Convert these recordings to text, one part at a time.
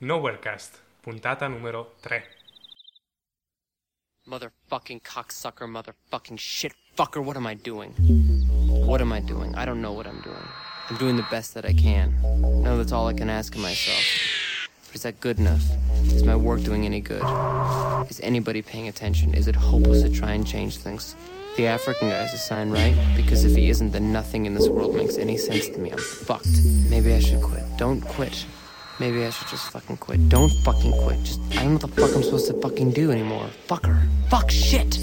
Nowherecast, puntata numero 3. Motherfucking cocksucker, motherfucking shit fucker, what am I doing? What am I doing? I don't know what I'm doing. I'm doing the best that I can. No, that's all I can ask of myself. But is that good enough? Is my work doing any good? Is anybody paying attention? Is it hopeless to try and change things? The African guy's a sign, right? Because if he isn't, then nothing in this world makes any sense to me. I'm fucked. Maybe I should quit. Don't quit. Maybe I should just fucking quit. Don't fucking quit. Just, I don't know what the fuck I'm supposed to fucking do anymore. Fucker. Fuck shit.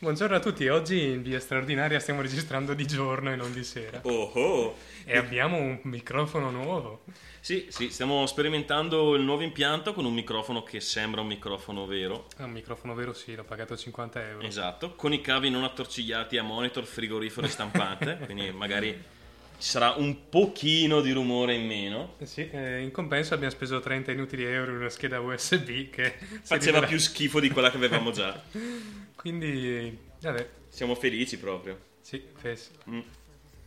Buongiorno a tutti, oggi in via straordinaria stiamo registrando di giorno e non di sera. Oh oh! E abbiamo un microfono nuovo. Sì, sì, stiamo sperimentando il nuovo impianto con un microfono che sembra un microfono vero. È un microfono vero, sì, l'ho pagato 50 euro. Esatto, con i cavi non attorcigliati a monitor, frigorifero e stampante, quindi magari ci sarà un pochino di rumore in meno. Eh Sì, eh, in compenso abbiamo speso 30 inutili euro in una scheda USB che Faceva più schifo di quella che avevamo già. Quindi, vabbè, Siamo felici proprio. sì, fes. Mm.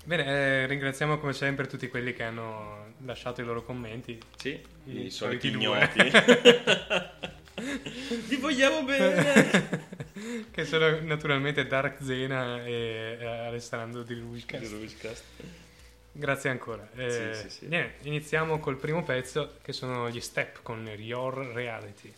Bene, eh, ringraziamo come sempre tutti quelli che hanno lasciato i loro commenti. Sì, I i, soliti ignoti. Vi vogliamo bene! che sono naturalmente Dark Zena e eh, Alessandro Di Luiscas. Grazie ancora. Eh, Sì, sì, sì. niente, iniziamo col primo pezzo che sono gli step con Your Reality.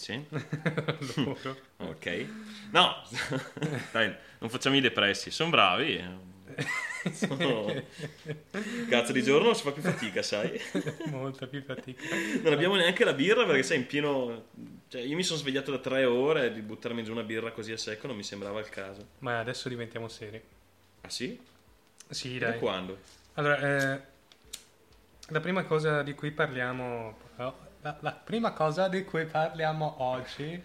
Sì. Loro. Ok. No, dai, non facciamo i depressi, sono bravi. Sono- Cazzo di giorno si fa più fatica, sai? Molta più fatica. Non abbiamo neanche la birra perché sei in pieno... Cioè, io mi sono svegliato da tre ore e di buttarmi giù una birra così a secco non mi sembrava il caso. Ma adesso diventiamo seri. Ah sì? Sì, Da dai. quando? Allora, eh, la prima cosa di cui parliamo... oh, la, la prima cosa di cui parliamo oggi...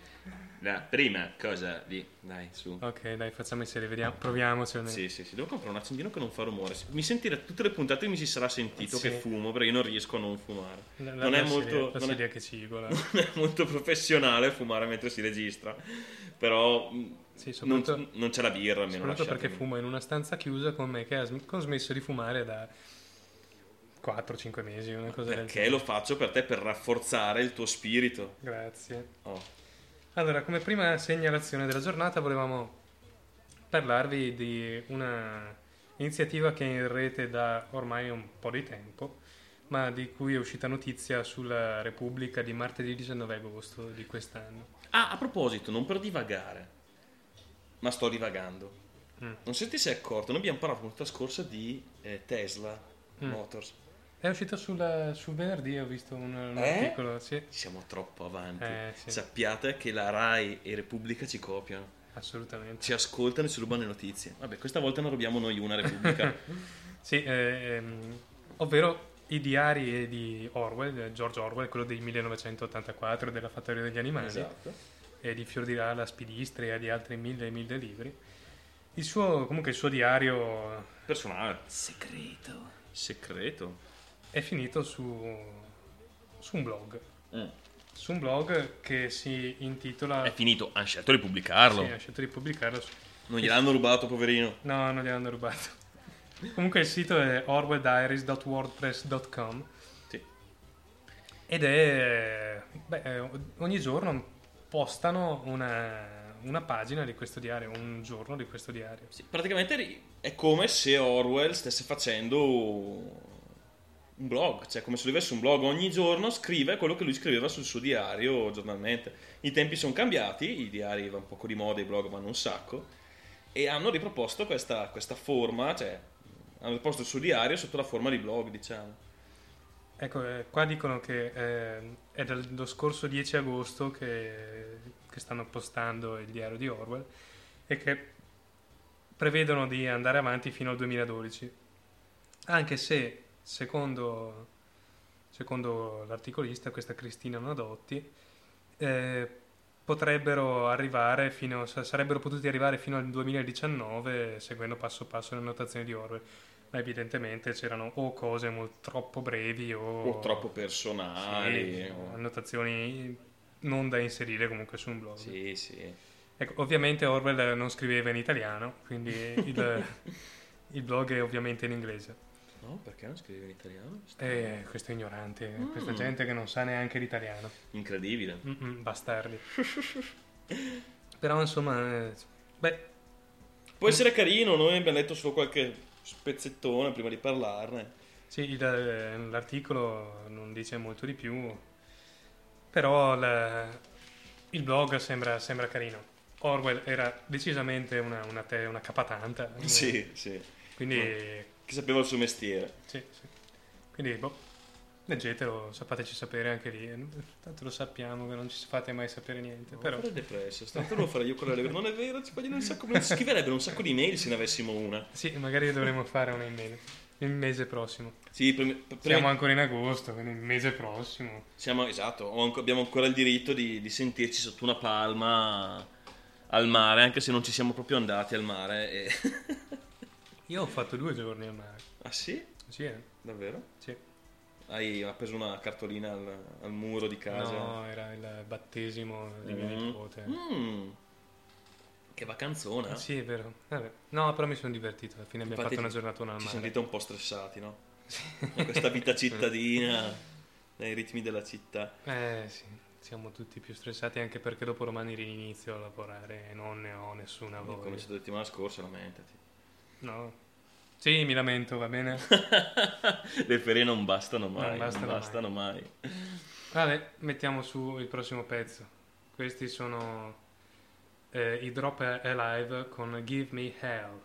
La prima cosa di... Dai, su. Ok, dai, facciamo in serie, vediamo, proviamoci. almeno. Sì, sì, sì, devo comprare un accendino che non fa rumore. Mi sentirà tutte le puntate mi si sarà sentito Sì. che fumo perché io non riesco a non fumare. La, la- non, è la molto, Siria- la non, è, Siria che cigola. non è molto professionale fumare mentre si registra, però mh, Sì, non, non c'è la birra almeno. soprattutto perché fumo in una stanza chiusa con me che ha sm- ho smesso di fumare da 4-5 mesi, una cosa del Perché lo faccio per te per rafforzare il tuo spirito. Grazie. Oh. Allora, come prima segnalazione della giornata volevamo parlarvi di una iniziativa che è in rete da ormai un po' di tempo, ma di cui è uscita notizia sulla Repubblica di martedì 19 agosto di quest'anno. Ah, a proposito, non per divagare, ma sto divagando. Mm. Non so se ti sei accorto, noi abbiamo parlato la volta scorsa di eh, Tesla Mm. Motors. È uscito sul, sul venerdì, ho visto un, un Eh? articolo, sì, Siamo troppo avanti. Eh, sì. Sappiate che la RAI e Repubblica ci copiano, assolutamente. ci ascoltano e ci rubano le notizie. Vabbè, questa volta ne rubiamo noi una Repubblica. Sì, ehm, ovvero i diari di Orwell, George Orwell, quello del 1984 della Fattoria degli Animali, esatto. e di Fior di Rala, Spidistria e di altri mille e mille libri. Il suo, comunque il suo diario Personale. Segreto. Segreto. È finito su, su un blog. Mm. Su un blog che si intitola... È finito, hanno scelto di pubblicarlo. Sì, ha scelto di pubblicarlo. Non gliel'hanno rubato, poverino. No, non gliel'hanno rubato. Comunque il sito è orwelldiaries.wordpress.com Sì. ed è... beh, eh, ogni giorno postano una, una pagina di questo diario, un giorno di questo diario. Sì, praticamente è come se Orwell stesse facendo un blog, cioè come se lui avesse un blog ogni giorno, scrive quello che lui scriveva sul suo diario giornalmente. I tempi sono cambiati, i diari vanno un poco di moda, i blog vanno un sacco, e hanno riproposto questa, questa forma, cioè hanno riposto il suo diario sotto la forma di blog, diciamo. Ecco, eh, qua dicono che eh, è dallo scorso 10 agosto che, che stanno postando il diario di Orwell e che prevedono di andare avanti fino al 2012. Anche se, secondo, secondo l'articolista, questa Cristina Nadotti, eh, potrebbero arrivare fino, sa- sarebbero potuti arrivare fino al 2019 seguendo passo passo le annotazioni di Orwell. Ma evidentemente c'erano o cose molto troppo brevi o, O troppo personali. sì, o- annotazioni non da inserire comunque su un blog. Sì, sì. Ecco, ovviamente Orwell non scriveva in italiano, quindi il, il blog è ovviamente in inglese. No, perché non scrive in italiano? E questo è ignorante, questa Mm. gente che non sa neanche l'italiano. Incredibile. Mm-mm, bastardi. Però insomma, eh, beh, Può essere carino, noi abbiamo letto solo qualche spezzettone prima di parlarne. Sì, eh, l'articolo non dice molto di più, però la- il blog sembra, sembra carino. Orwell era decisamente una, una, te- una capatanta, eh, Sì, sì. quindi, Che sapeva il suo mestiere. sì, sì. quindi boh, leggetelo, sapateci sapere anche lì. Tanto lo sappiamo che non ci fate mai sapere niente, però Fare depresso, tanto lo farei io con la Lega. Non è vero, ci vogliono un sacco, scriverebbero un sacco di mail se ne avessimo una. sì, magari dovremmo fare una email il mese prossimo. Sì, prima- prima- Siamo ancora in agosto, quindi il mese prossimo. siamo- esatto, abbiamo ancora il diritto di, di sentirci sotto una palma al mare, anche se non ci siamo proprio andati al mare. e- Io ho fatto due giorni al mare. ah sì? Sì, eh? Davvero? Sì. Hai appeso una cartolina al, al muro di casa? No, era il battesimo di mio Mm. nipote. Mm. Che vacanzona. Sì, è vero. Vabbè. No, però mi sono divertito. Alla fine abbiamo Infatti fatto una giornatona al Ci mare. sentite un po' stressati, no? Questa vita cittadina, nei ritmi della città. Eh sì, siamo tutti più stressati anche perché dopo domani rinizio a lavorare e non ne ho nessuna Come voglia. la settimana scorsa, lamentati. No. Sì, mi lamento, va bene? Le ferie non bastano mai, non bastano bastano, mai. mai. Vabbè, mettiamo su il prossimo pezzo. Questi sono eh, i Drop Alive con Give Me Hell.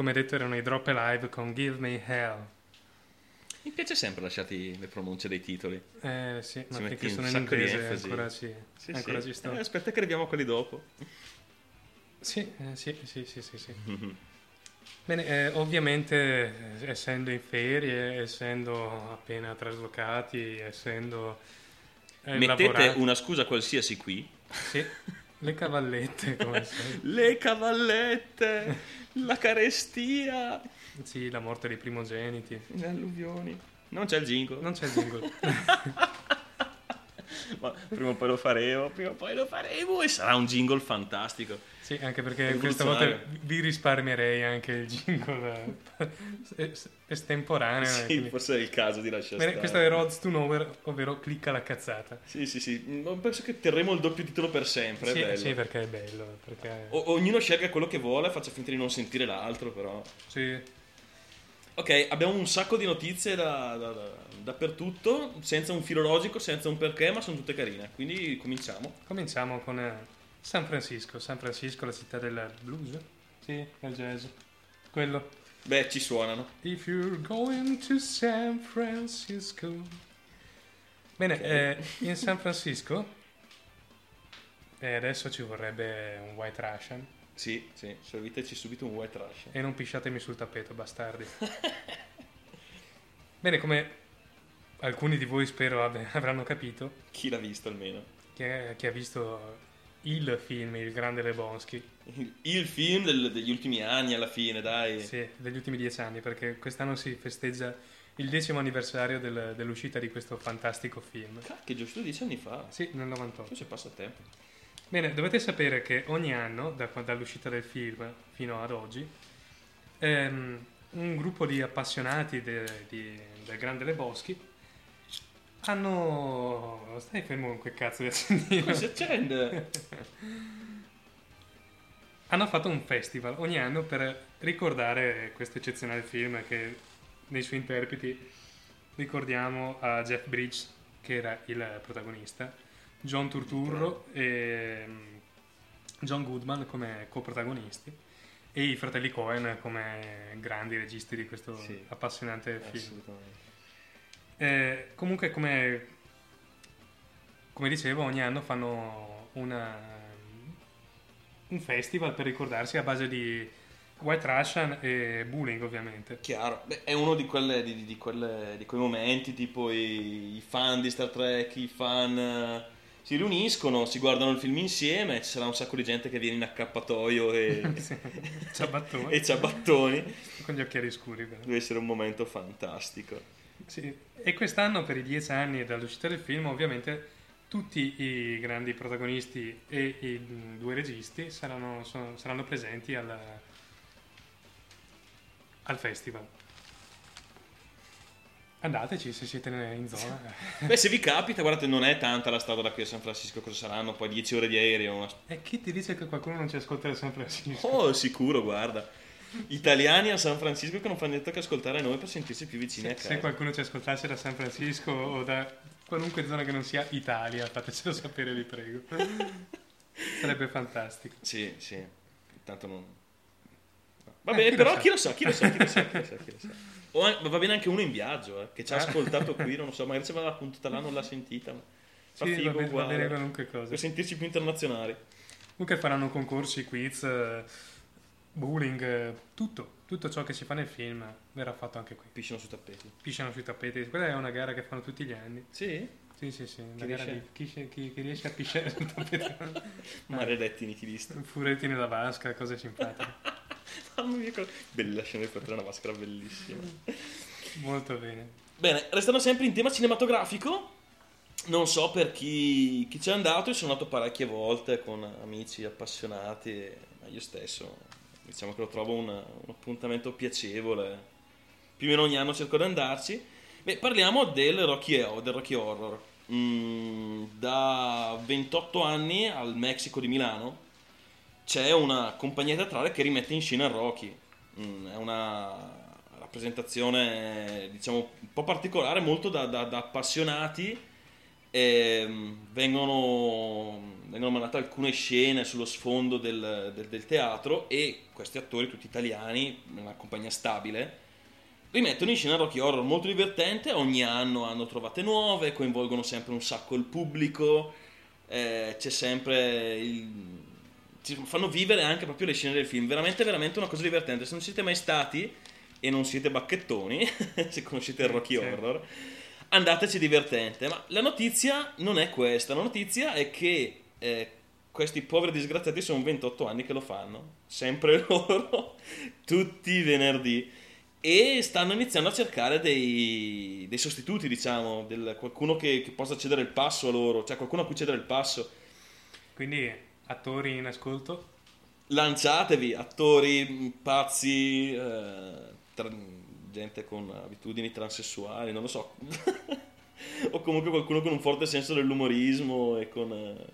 Come detto erano i Drop Alive con Give Me Hell. Mi piace sempre lasciati le pronunce dei titoli. Eh sì, ma perché sono in inglese ancora ci, Sì, ancora sì. ci sto. Eh, aspetta che arriviamo a quelli dopo. Sì, eh, sì, sì, sì, sì, sì. Bene, eh, ovviamente eh, essendo in ferie, essendo appena traslocati, essendo eh, Mettete lavorati- una scusa qualsiasi qui. Sì, le cavallette come. Le cavallette, la carestia, Sì, la morte dei primogeniti. le alluvioni. Non c'è il jingle. Non c'è il jingle. Ma prima o poi lo faremo, prima o poi lo faremo e sarà un jingle fantastico. Sì, anche perché questa volta vi risparmierei anche il jingle es- estemporaneo. Sì, quindi- forse è il caso di lasciare stare. questo è Roads to Nowhere, ovvero clicca la cazzata. Sì, sì, sì. Ma Penso che terremo il doppio titolo per sempre. Sì, sì, perché è bello. Perché... O- ognuno scelga quello che vuole, faccia finta di non sentire l'altro, però. Sì, Ok, abbiamo un sacco di notizie da- da- da- dappertutto, senza un filo logico, senza un perché, ma sono tutte carine. Quindi cominciamo. cominciamo con eh, San Francisco. San Francisco, la città del blues? Sì, del jazz. Quello. Beh, ci suonano. If you're going to San Francisco. Bene, eh, in San Francisco eh, adesso ci vorrebbe un white Russian Sì, sì, serviteci subito un white trash. e non pisciatemi sul tappeto, bastardi. Bene, come alcuni di voi spero avranno capito, Chi l'ha visto almeno? chi, è- chi ha visto il film Il Grande Lebowski, Il film del- degli ultimi anni, alla fine, dai. sì, degli ultimi dieci anni, perché quest'anno si festeggia il decimo anniversario del- dell'uscita di questo fantastico film. Cacchio, giusto dieci anni fa. Sì, nel 98. Forse passa tempo. Bene, dovete sapere che ogni anno, da- dall'uscita del film fino ad oggi, ehm, un gruppo di appassionati de- di- del Grande Lebowski hanno... Stai fermo con quel cazzo di accendino. Cosa si accende? hanno fatto un festival ogni anno per ricordare questo eccezionale film che nei suoi interpreti ricordiamo a Jeff Bridges che era il protagonista, John Turturro e mm, John Goodman come coprotagonisti e i fratelli Cohen come grandi registi di questo Sì. appassionante film. Assolutamente. Eh, comunque, come, come dicevo, ogni anno fanno una, un festival per ricordarsi a base di White Russian e bullying, ovviamente. Chiaro, Beh, è uno di, quelle, di, di quelle- di quei momenti tipo i, i fan di Star Trek, i fan eh, si riuniscono, si guardano il film insieme, ci sarà un sacco di gente che viene in accappatoio e, Sì, ciabattone. e ciabattoni. con gli occhiali scuri. però. Deve essere un momento fantastico. Sì. E quest'anno, per i dieci anni dall'uscita del film, ovviamente tutti i grandi protagonisti e i due registi saranno, sono- saranno presenti alla- al festival. Andateci se siete in zona. Beh, se vi capita, guardate, non è tanta la strada da qui a San Francisco, cosa saranno? Poi 10 ore di aereo. una- E chi ti dice che qualcuno non ci ascolta da San Francisco? Oh, sicuro, guarda. Italiani a San Francisco che non fanno niente che ascoltare noi per sentirsi più vicini a Se casa. qualcuno ci ascoltasse da San Francisco o da qualunque zona che non sia Italia, fatecelo sapere, vi prego. Sarebbe fantastico. Sì, sì. Tanto non... Va Eh, bene, chi però chi lo sa, chi lo sa, chi lo sa, chi lo sa, chi lo sa. O va bene anche uno in viaggio, eh, che ci ha Ah. ascoltato qui, non lo so, magari se va la puntata là non l'ha sentita. Ma fa Sì, figo va bene, va bene qualunque cosa. Per sentirci più internazionali. Comunque faranno concorsi, quiz, eh, bowling, eh, tutto. Tutto ciò che si fa nel film verrà fatto anche qui. Pisciano su tappeti. Pisciano sui tappeti. Quella è una gara che fanno tutti gli anni. Sì? Sì, sì, sì. Chi gara riesce? di chi, chi- chi- riesce a pisciare sul tappeto. Maledetti nihilisti. Furetti nella vasca, cose simpatiche. Mamma mia, Bella scena di fare una maschera bellissima. Molto bene. Bene, restando sempre in tema cinematografico, non so per chi, chi c'è andato, io sono andato parecchie volte con amici appassionati, ma io stesso diciamo che lo trovo un, un appuntamento piacevole, più o meno ogni anno cerco di andarci. Beh, parliamo del Rocky, del Rocky Horror. Mm, da 28 anni al Messico di Milano c'è una compagnia teatrale che rimette in scena Rocky. Mm, è una rappresentazione, diciamo, un po' particolare, molto da, da- da appassionati. Ehm, vengono, vengono mandate alcune scene sullo sfondo del, del- del teatro e questi attori, tutti italiani, una compagnia stabile, rimettono in scena Rocky Horror molto divertente. Ogni anno hanno trovate nuove, coinvolgono sempre un sacco il pubblico. eh, c'è sempre il, ci fanno vivere anche proprio le scene del film. Veramente, veramente una cosa divertente. Se non siete mai stati e non siete bacchettoni, se conoscete il Rocky Sì. Horror, andateci divertente. Ma la notizia non è questa. La notizia è che eh, questi poveri disgraziati sono 28 anni che lo fanno. Sempre loro, tutti i venerdì. E stanno iniziando a cercare dei, dei sostituti, diciamo, del- qualcuno che, che possa cedere il passo a loro, cioè qualcuno a cui cedere il passo. Quindi, attori in ascolto, lanciatevi attori mh, pazzi eh, tra- gente con abitudini transessuali non lo so o comunque qualcuno con un forte senso dell'umorismo e con, eh,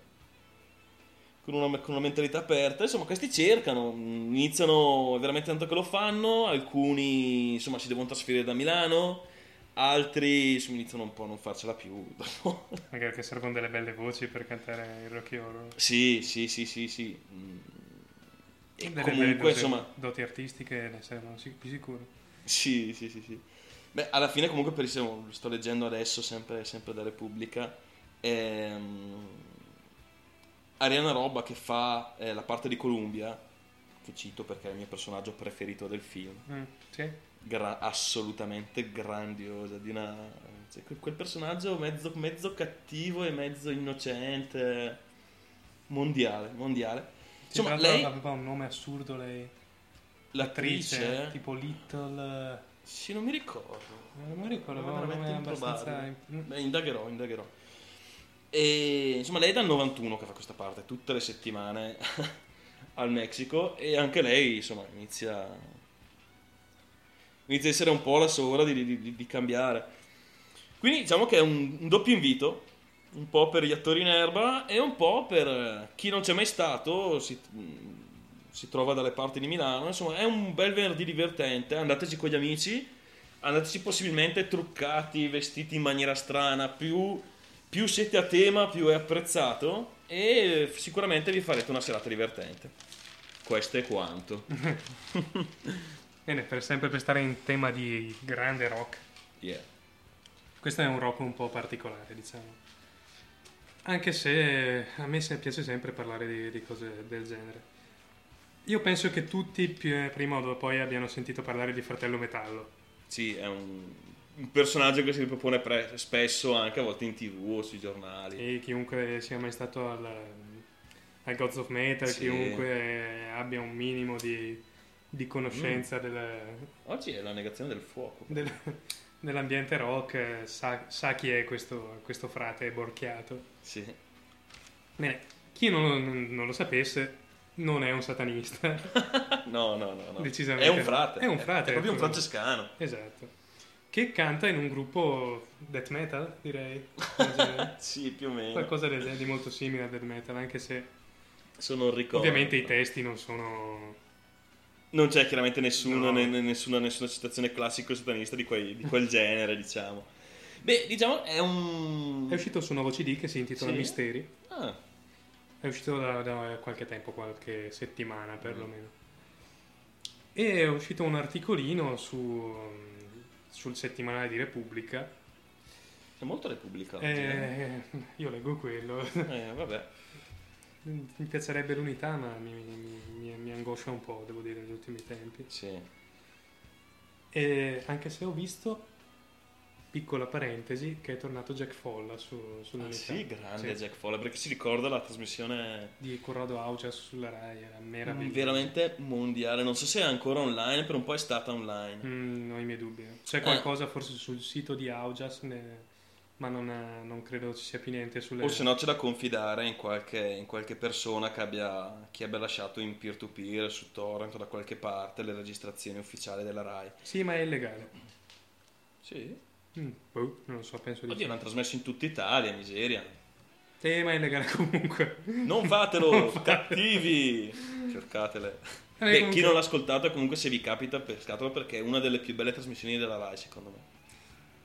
con, una, con una mentalità aperta insomma questi cercano iniziano veramente tanto che lo fanno alcuni insomma si devono trasferire da Milano altri insomma, iniziano un po' a non farcela più dopo magari che servono delle belle voci per cantare il Rocky Horror. sì sì sì sì sì Mm. e Delle comunque doti, insomma doti artistiche ne servono più sicuro. Sì, sì, sì, sì. Beh, alla fine comunque per il sto leggendo adesso, sempre, sempre da Repubblica. Ehm, Ariana Roba che fa eh, la parte di Columbia, che cito perché è il mio personaggio preferito del film, Mm, sì? gra- assolutamente grandiosa, di una... cioè, quel, personaggio mezzo, mezzo cattivo e mezzo innocente, mondiale, mondiale. Sì, Insomma, lei, aveva un nome assurdo lei. l'attrice, Attrice, tipo Little... sì, non mi ricordo. eh, Non mi ricordo, un veramente abbastanza... Mm. Beh, indagherò, indagherò. E insomma, lei è dal 91 che fa questa parte, tutte le settimane al Messico e anche lei, insomma, inizia inizia a essere un po' la sua di, di- di- cambiare. Quindi diciamo che è un, un doppio invito, un po' per gli attori in erba e un po' per eh, chi non c'è mai stato, si, si trova dalle parti di Milano, insomma è un bel venerdì divertente, andateci con gli amici, andateci possibilmente truccati, vestiti in maniera strana, più, più siete a tema più è apprezzato e sicuramente vi farete una serata divertente. Questo è quanto. Bene, per sempre per stare in tema di grande rock. Yeah. Questo è un rock un po' particolare, diciamo. Anche se a me piace sempre parlare di, di cose del genere. Io penso che tutti prima o poi abbiano sentito parlare di Fratello Metallo. Sì, è un, un personaggio che si ripropone pre- spesso anche a volte in tv o sui giornali. E chiunque sia mai stato al, al Gods of Metal, Sì. chiunque abbia un minimo di, di Mm. conoscenza del, Oggi è la negazione del fuoco. del- dell'ambiente rock sa, sa chi è questo, questo frate borchiato. Sì. Bene, chi non, non- non lo sapesse, non è un satanista. No, no, no. no. Decisamente È un frate. È un frate, È proprio un ecco. francescano. esatto. Che canta in un gruppo death metal, direi. genere. Sì, più o meno. Qualcosa di molto simile a death metal, anche se Sono un ricordo. ovviamente i testi non sono... Non c'è chiaramente nessuno, No. né- nessuna, nessuna citazione classico-satanista di, quei- di quel genere, diciamo. Beh, diciamo, è un... È uscito su un nuovo CD che si intitola Sì? Misteri. Ah, È uscito da, da qualche tempo, qualche settimana perlomeno. E è uscito un articolino su, sul settimanale di Repubblica. è molto Repubblica. oggi, Eh, io leggo quello. eh. Eh, vabbè. Mi piacerebbe l'unità, ma mi, mi- mi- mi angoscia un po', devo dire, negli ultimi tempi. Sì. E anche se ho visto, piccola parentesi, che è tornato Jack Folla su, Ah, sull'unità. sì, grande Sì. Jack Fowler, perché si ricorda la trasmissione Di Corrado Augias sulla Rai, era meravigliosa. veramente mondiale. Non so se è ancora online, per un po' è stata online. Mm, ho i miei dubbi. Eh. C'è qualcosa forse sul sito di Augias, ne- ma non, non credo ci sia più niente sulle... O se no c'è da confidare in qualche, in qualche persona che abbia, che abbia lasciato in peer-to-peer su torrent o da qualche parte le registrazioni ufficiali della RAI. Sì, ma è illegale. Sì. Mm, boh, non lo so, penso di Oddio, sì. l'hanno trasmesso in tutta Italia, miseria. Sì, ma è illegale comunque. Non fatelo, Non cattivi! Cercatele. Eh, Beh, comunque- chi non l'ha ascoltato, comunque se vi capita, pescatelo perché è una delle più belle trasmissioni della RAI, secondo me.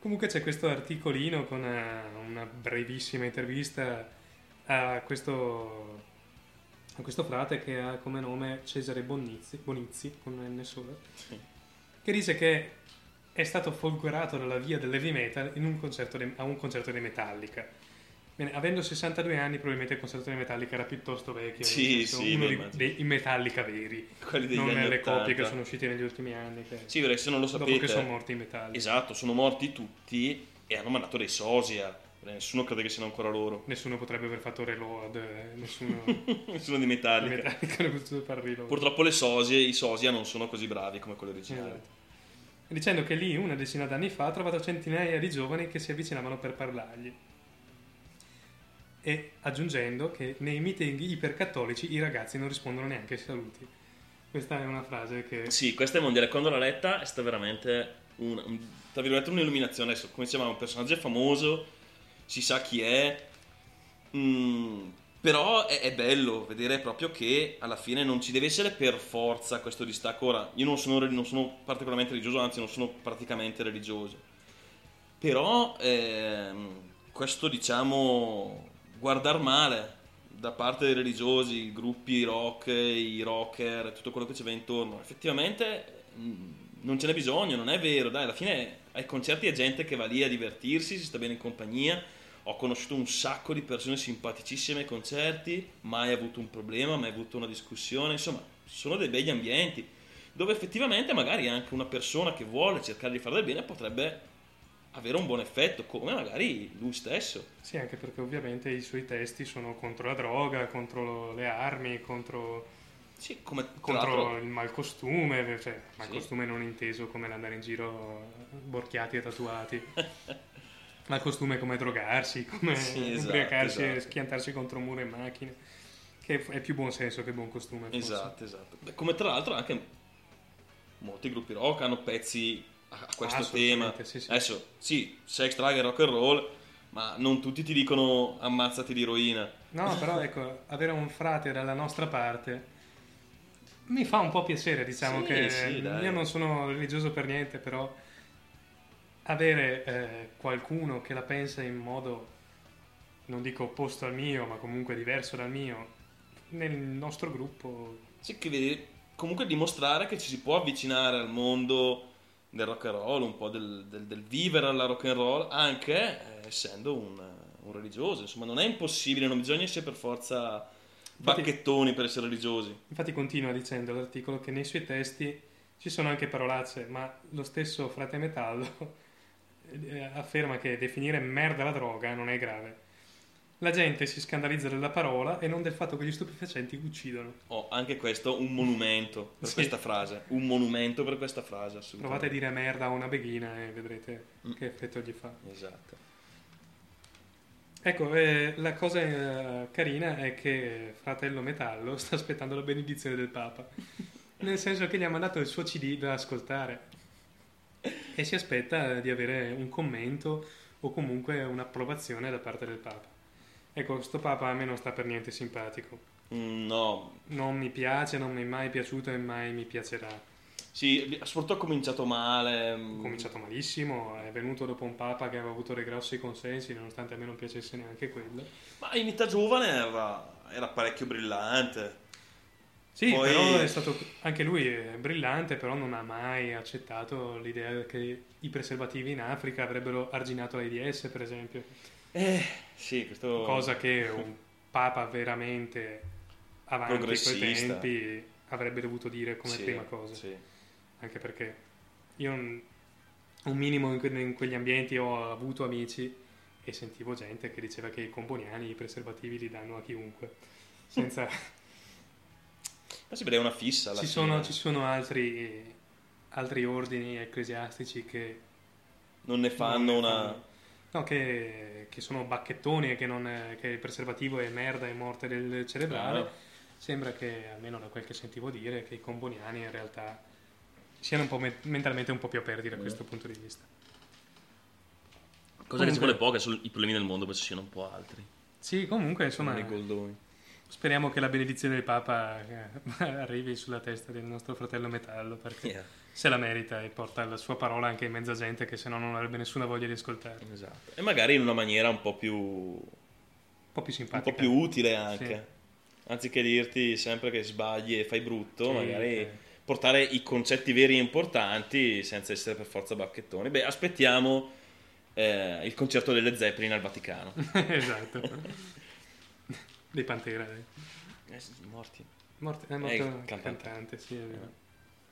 Comunque c'è questo articolino con una, una brevissima intervista a questo, a questo frate che ha come nome Cesare Bonizzi, Bonizzi con un N solo, Sì. che dice che è stato folgorato dalla via dell'heavy metal in un concerto de- a un concerto di Metallica. Bene, avendo 62 anni probabilmente il concerto di Metallica era piuttosto vecchio, Sì, sì, uno di- dei Metallica veri, Quelli degli non le 80. coppie che sono uscite negli ultimi anni, che- Sì, perché se non lo dopo sapete... che sono morti i Metallica. Esatto, sono morti tutti e hanno mandato dei sosia. Nessuno crede che siano ancora loro. Nessuno potrebbe aver fatto reload, eh, nessuno... Nessuno di Metallica. Metallica fare reload. Purtroppo le sosie, i sosia non sono così bravi come quelli originali. Esatto. Dicendo che lì, una decina d'anni fa, ha trovato centinaia di giovani che si avvicinavano per parlargli. E aggiungendo che nei meeting ipercattolici i ragazzi non rispondono neanche ai saluti. Questa è una frase che... Sì, questa è mondiale. Quando l'ho letta è stata veramente un, un- tra virgolette, un'illuminazione. Adesso, come dicevamo, un personaggio famoso, si sa chi è. Mm, però è, è bello vedere proprio che alla fine non ci deve essere per forza questo distacco. Ora, io non sono, non sono particolarmente religioso, anzi non sono praticamente religioso. Però ehm, questo, diciamo, guardar male da parte dei religiosi, i gruppi rock, i rocker, tutto quello che va intorno, effettivamente mm, non ce n'è bisogno, non è vero, dai, alla fine ai concerti è gente che va lì a divertirsi, si sta bene in compagnia. Ho conosciuto un sacco di persone simpaticissime ai concerti, mai avuto un problema, mai avuto una discussione, insomma, sono dei begli ambienti dove effettivamente magari anche una persona che vuole cercare di fare del bene potrebbe avere un buon effetto, come magari lui stesso. Sì, anche perché ovviamente i suoi testi sono contro la droga, contro le armi, contro, Sì, come contro il malcostume, cioè malcostume Sì. non inteso come l'andare in giro borchiati e tatuati. malcostume come drogarsi, come Sì, esatto, ubriacarsi e esatto. schiantarsi contro muro e macchine. Che è più buon senso che buon costume. forse. Esatto, esatto. Come tra l'altro anche molti gruppi rock hanno pezzi a, questo tema. Sì, sì. Adesso, sì, sex, drug e rock and roll, ma non tutti ti dicono ammazzati di eroina. No, però ecco, avere un frate dalla nostra parte mi fa un po' piacere, diciamo Sì, che io non sono religioso per niente, però avere eh, qualcuno che la pensa in modo, non dico opposto al mio, ma comunque diverso dal mio, nel nostro gruppo, Sì, che vedi, comunque dimostrare che ci si può avvicinare al mondo del rock and roll, un po' del, del- del vivere alla rock and roll, anche eh, essendo un, un religioso. Insomma, non è impossibile, non bisogna essere per forza bacchettoni per essere religiosi. infatti continua dicendo l'articolo che nei suoi testi ci sono anche parolacce, ma lo stesso frate Metallo afferma che definire merda la droga non è grave. La gente si scandalizza della parola e non del fatto che gli stupefacenti uccidono. Oh, anche questo un monumento per Sì. questa frase. Un monumento per questa frase, Provate a assolutamente. dire merda a una beghina e vedrete Mm. che effetto gli fa. Esatto. Ecco, eh, la cosa eh, carina è che fratello Metallo sta aspettando la benedizione del Papa. Nel senso che gli ha mandato il suo CD da ascoltare e si aspetta di avere un commento o comunque un'approvazione da parte del Papa. Ecco, questo Papa a me non sta per niente simpatico. Mm, no, Non mi piace, non mi è mai piaciuto e mai mi piacerà. sì, soprattutto ha cominciato male. mm, Ha cominciato malissimo, è venuto dopo un Papa che aveva avuto dei grossi consensi, nonostante a me non piacesse neanche quello. Ma in età giovane era, era parecchio brillante. Sì, Poi- però è stato anche lui è brillante, però non ha mai accettato l'idea che i preservativi in Africa avrebbero arginato l'AIDS, per esempio. Eh, sì, questo... Cosa che un papa veramente avanti coi tempi avrebbe dovuto dire come Sì, prima cosa. sì. Anche perché io un, un minimo in, que- in quegli ambienti ho avuto amici e sentivo gente che diceva che i componiani i preservativi li danno a chiunque. Senza... Ma sembra una fissa alla ci, fine. sono, ci sono altri, altri ordini ecclesiastici che Non ne fanno non ne una... fanno- No, che, che sono bacchettoni e che, non è- che il preservativo è merda e morte del cerebrale. Ah. Sembra che, almeno da quel che sentivo dire, che i comboniani in realtà siano un po' me- mentalmente un po' più aperti da questo punto di vista. Cosa che ci Comunque- vuole poco, sono i problemi del mondo, poi ci siano un po' altri. Sì, comunque, insomma, Sono dei goldoni. Speriamo che la benedizione del Papa eh, arrivi sulla testa del nostro fratello Metallo, perché Yeah, se la merita e porta la sua parola anche in mezzo a gente che se no non avrebbe nessuna voglia di ascoltare. Un esatto. E magari in una maniera un po' più... un po' più simpatica. po' più utile anche. Sì. Anziché dirti sempre che sbagli e fai brutto, Sì, magari eh. portare i concetti veri e importanti senza essere per forza bacchettoni. Beh, aspettiamo eh, il concerto delle Zeppelin al Vaticano. esatto. Dei Pantera. eh. Eh, sono morti. Morto, è Eh, morto il il cantante. cantante, sì, è vero.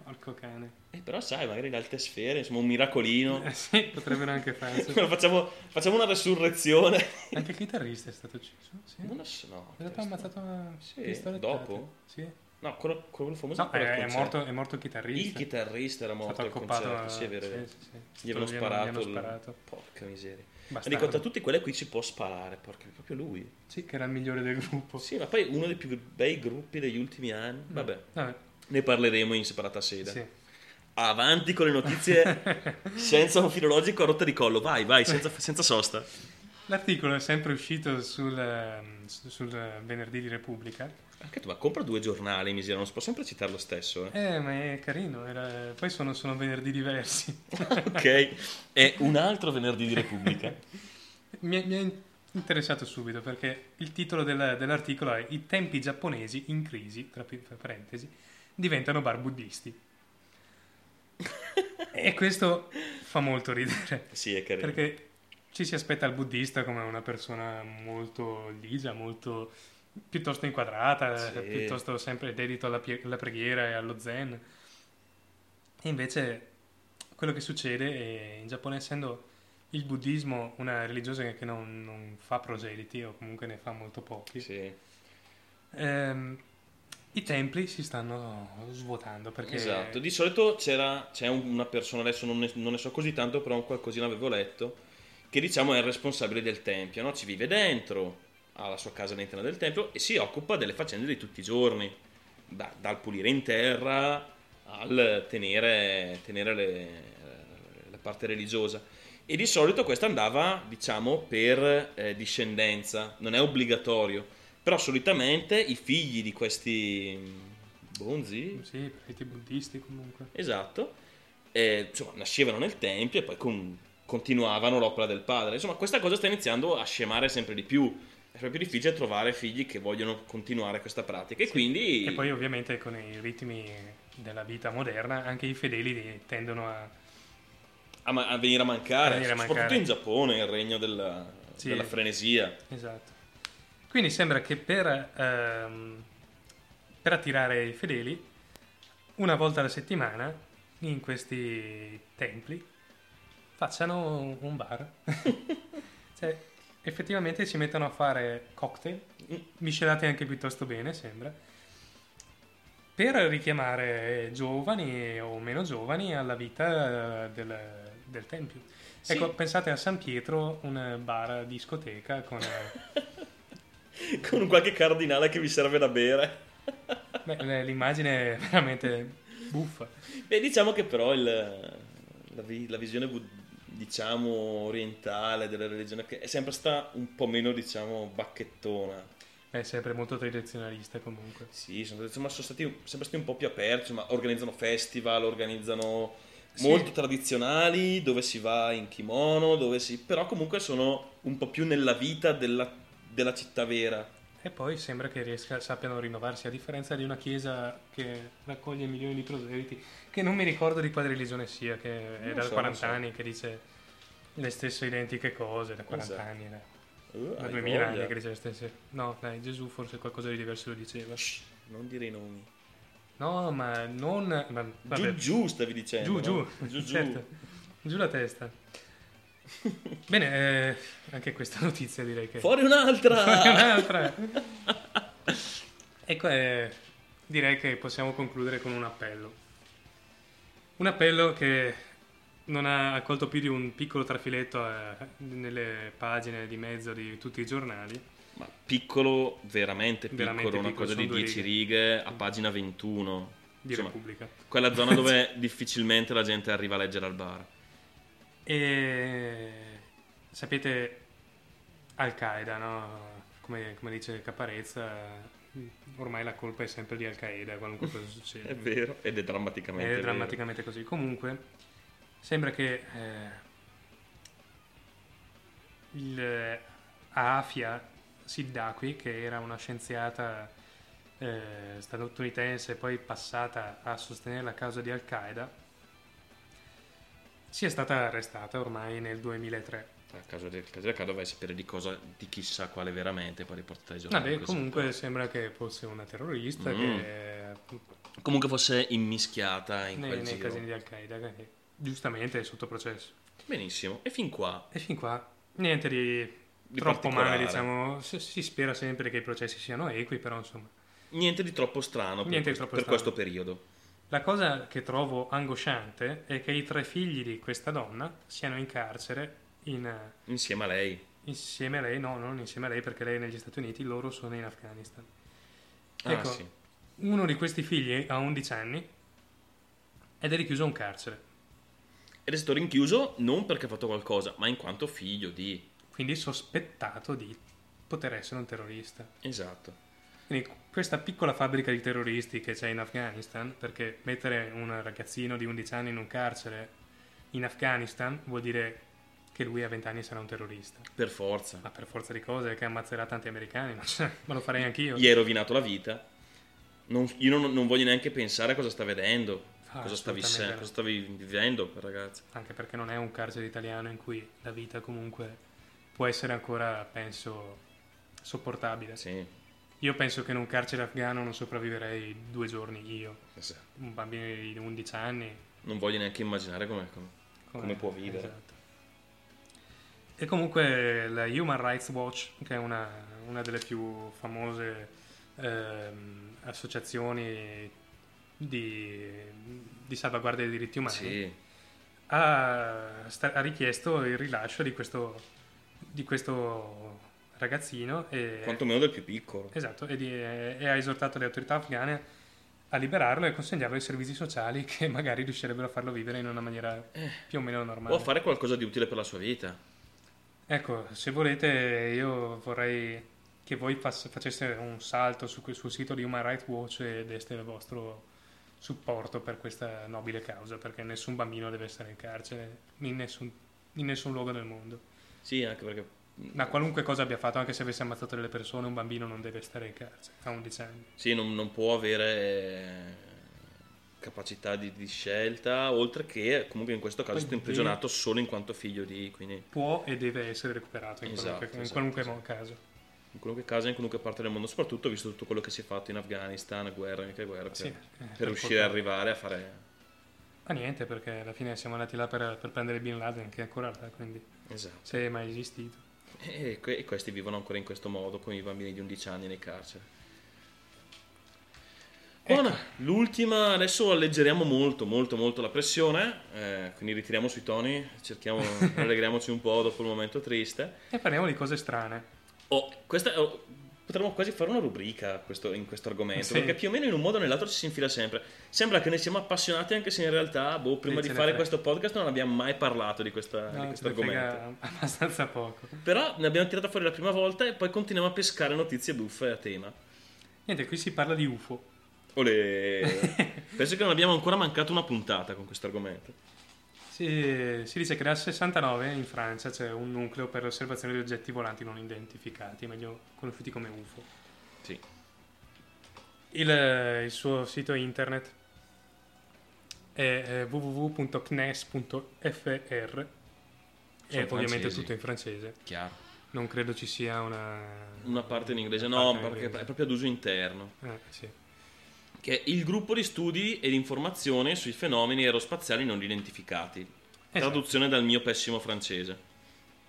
Porco cane. Eh, però sai, magari le alte sfere, insomma un miracolino. Eh sì, potrebbero anche farsi. facciamo, facciamo una resurrezione. Anche il chitarrista è stato ucciso? Sì. Non lo so, no. È stato ammazzato a Sì, pistolettate. dopo? Sì. No, quello, quello famoso No, è, è morto, è morto il chitarrista. Il chitarrista era morto al concerto, a- sì, è vero. sì, sì, sì. Gli avevano Gli hanno- sparato. gli il- sparato. Porca miseria. Bastardo. dico, tra tutti quelli qui si può sparare, porca, è proprio lui. Sì, che era il migliore del gruppo. Sì, ma poi uno dei più bei gruppi degli ultimi anni. Vabbè, Vabbè, ne parleremo in separata sede. sì. Avanti con le notizie senza un filologico a rotta di collo. Vai, vai, senza, senza sosta. L'articolo è sempre uscito sul, ehm, su- sul venerdì di Repubblica. Anche tu, ma compra due giornali, miseria, non si può sempre citare lo stesso. Eh. Eh, ma è carino. era- Poi sono, sono venerdì diversi. ok, è un altro venerdì di Repubblica. mi, mi è interessato subito perché il titolo del- dell'articolo è I tempi giapponesi in crisi, tra parentesi, diventano bar buddisti. e questo fa molto ridere. Sì, è carino. Perché ci si aspetta il buddista come una persona molto ligia, molto piuttosto inquadrata, Sì. piuttosto sempre dedito alla, pie- alla preghiera e allo zen. E invece quello che succede è in Giappone, essendo il buddismo una religione che non, non fa proseliti o comunque ne fa molto pochi, Sì. ehm, i templi si stanno svuotando perché Esatto, di solito c'era, c'è un- una persona, adesso non ne, non ne so così tanto, però un qualcosina avevo letto, che diciamo è il responsabile del tempio, no? ci vive dentro, ha la sua casa all'interno del tempio e si occupa delle faccende di tutti i giorni, da- dal pulire in terra al tenere, tenere le- la parte religiosa. E di solito questo andava, diciamo, per eh, discendenza, non è obbligatorio, però solitamente i figli di questi bonzi, sì, preti buddisti comunque. Esatto, eh, insomma, nascevano nel tempio e poi con- continuavano l'opera del padre. Insomma, questa cosa sta iniziando a scemare sempre di più. È sempre più difficile trovare figli che vogliono continuare questa pratica. E quindi. E poi ovviamente con i ritmi della vita moderna anche i fedeli tendono a... a, ma- a venire a mancare, A venire a soprattutto mancare. in Giappone, il regno della, Sì. della frenesia. Esatto. Quindi sembra che per, ehm, per attirare i fedeli, una volta alla settimana, in questi templi, facciano un bar. cioè, effettivamente si mettono a fare cocktail, miscelati anche piuttosto bene, sembra, per richiamare giovani o meno giovani alla vita eh, del, del tempio. Sì. Ecco, pensate a San Pietro, un bar discoteca con... Con qualche cardinale che vi serve da bere. beh, l'immagine è veramente buffa. Beh, diciamo che però il- la, vi- la visione, diciamo, orientale della religione che è sempre stata un po' meno, diciamo, bacchettona. È sempre molto tradizionalista comunque. Sì, sono, insomma, sono stati sempre stati un po' più aperti, ma organizzano festival, organizzano Sì. molto tradizionali, dove si va in kimono, dove si... però comunque sono un po' più nella vita della, della città vera. E poi sembra che riesca, sappiano rinnovarsi, a differenza di una chiesa che raccoglie milioni di proseliti, che non mi ricordo di quale religione sia, che è Non da so, 40 non so. anni che dice le stesse identiche cose, da 40 Esatto. anni, da, Uh, da hai 2000 voglia. anni che dice le stesse... No, dai, Gesù forse qualcosa di diverso lo diceva. Shh, non dire i nomi. No, ma non... Ma, vabbè, Giù giù stavi dicendo. giù, no? giù, giù, giù. certo. Giù la testa. Bene, eh, anche questa notizia direi che... Fuori un'altra! Un'altra. ecco, eh, direi che possiamo concludere con un appello. Un appello che non ha accolto più di un piccolo trafiletto eh, nelle pagine di mezzo di tutti i giornali. Ma piccolo, veramente piccolo, Veramente una piccolo, cosa di sono due 10 righe. a pagina 21. Di Insomma, Repubblica. quella zona dove difficilmente la gente arriva a leggere al bar. E sapete, Al-Qaeda, no? come, come dice Caparezza, ormai la colpa è sempre di Al-Qaeda, qualunque cosa succeda. È vero, ed è drammaticamente È vero. drammaticamente così. Comunque, sembra che eh, il Afia Siddaqui, che era una scienziata eh, statunitense poi passata a sostenere la causa di Al-Qaeda, sia stata arrestata ormai nel 2003. A caso del caso del caso vai a sapere di cosa, di chissà quale veramente, poi riportare ai giornali. Vabbè, così. comunque sembra che fosse una terrorista Mm. che Comunque fosse immischiata in nei, quel nei giro. casini di Al-Qaeda, che giustamente è sotto processo. Benissimo, e fin qua E fin qua niente di, Di troppo male, diciamo. Si, si spera sempre che i processi siano equi, però insomma. niente di troppo strano per, di troppo per strano. questo periodo. La cosa che trovo angosciante è che i tre figli di questa donna siano in carcere in- Insieme a lei. insieme a lei, no, non insieme a lei perché lei è negli Stati Uniti, loro sono in Afghanistan. Ah, Ecco, sì. uno di questi figli ha 11 anni ed è richiuso un carcere, Ed è stato rinchiuso non perché ha fatto qualcosa, ma in quanto figlio di... quindi sospettato di poter essere un terrorista. Esatto. Quindi questa piccola fabbrica di terroristi che c'è in Afghanistan, perché mettere un ragazzino di 11 anni in un carcere in Afghanistan vuol dire che lui a 20 anni sarà un terrorista. Per forza. Ma per forza di cose che ammazzerà tanti americani, ma, cioè, ma lo farei anch'io. Gli hai rovinato la vita. Non- io non, non voglio neanche pensare a cosa sta vedendo, Ah, cosa, stavi, assolutamente no. cosa stavi vivendo, quel ragazzo. Anche perché non è un carcere italiano in cui la vita comunque può essere ancora, penso, sopportabile. Sì, Io penso che in un carcere afghano non sopravviverei due giorni io. esatto. Un bambino di 11 anni Non voglio neanche immaginare come, come- come può vivere. Esatto. E comunque la Human Rights Watch, che è una, una delle più famose ehm, associazioni di, di salvaguardia dei diritti umani, Sì, ha, sta- ha richiesto il rilascio di questo, di questo ragazzino e, quantomeno del più piccolo. esatto, e, di- e ha esortato le autorità afghane a liberarlo e consegnarlo ai servizi sociali che magari riuscirebbero a farlo vivere in una maniera più o meno normale. O a fare qualcosa di utile per la sua vita. Ecco, se volete io vorrei che voi faceste un salto su, sul sito di Human Rights Watch e deste il vostro supporto per questa nobile causa, perché nessun bambino deve essere in carcere in nessun, in nessun luogo del mondo. Sì, anche perché Ma qualunque cosa abbia fatto, anche se avesse ammazzato delle persone, un bambino non deve stare in carcere a 11 anni. sì, non, non può avere eh, capacità di, di scelta, oltre che comunque in questo caso è stato imprigionato solo in quanto figlio di, quindi Può e deve essere recuperato in Esatto, qualunque, in esatto, qualunque esatto. caso. in qualunque caso in qualunque parte del mondo, soprattutto visto tutto quello che si è fatto in Afghanistan, guerra, mica guerra, per, Sì, eh, per per riuscire ad arrivare a fare... Ma niente, perché alla fine siamo andati là per, per prendere Bin Laden, che è ancora là, quindi Esatto. se è mai esistito. E, que- e questi vivono ancora in questo modo con i bambini di 11 anni nei carceri. Buona, l'ultima, adesso alleggeriamo molto, molto, molto la pressione, eh, quindi ritiriamo sui toni, cerchiamo, allegriamoci un po' dopo il momento triste. E parliamo di cose strane. Oh, questa, oh, potremmo quasi fare una rubrica questo- in questo argomento, Sì. perché più o meno in un modo o nell'altro ci si infila sempre. Sembra che ne siamo appassionati anche se in realtà, boh, prima Sì, di fare questo podcast non abbiamo mai parlato di, questa- di No, questo ne frega argomento. abbastanza poco. Però ne abbiamo tirata fuori la prima volta e poi continuiamo a pescare notizie buffe a tema. Niente, qui si parla di UFO. Olè. Penso che non abbiamo ancora mancato una puntata con questo argomento. Si, si dice che dal 69 in Francia c'è un nucleo per l'osservazione di oggetti volanti non identificati, meglio conosciuti come UFO. Sì. Il, il suo sito internet è www.cnes.fr e ovviamente francesi. tutto in francese. Chiaro. Non credo ci sia una... Una parte in inglese, no, parte in perché inglese. è proprio ad uso interno. Eh, sì. Che è il gruppo di studi e di informazione sui fenomeni aerospaziali non identificati. Esatto. Traduzione dal mio pessimo francese.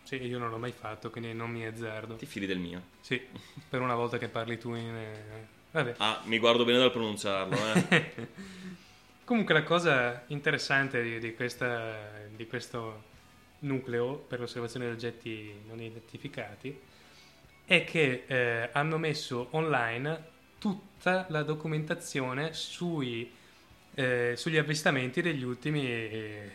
Sì, io non l'ho mai fatto, quindi non mi azzardo. Ti fili del mio. Sì, per una volta che parli tu in... eh, Vabbè. Ah, mi guardo bene dal pronunciarlo, eh. Comunque la cosa interessante di, di questa- di questo nucleo per l'osservazione di oggetti non identificati è che eh, hanno messo online tutta la documentazione sui, eh, sugli avvistamenti degli ultimi eh,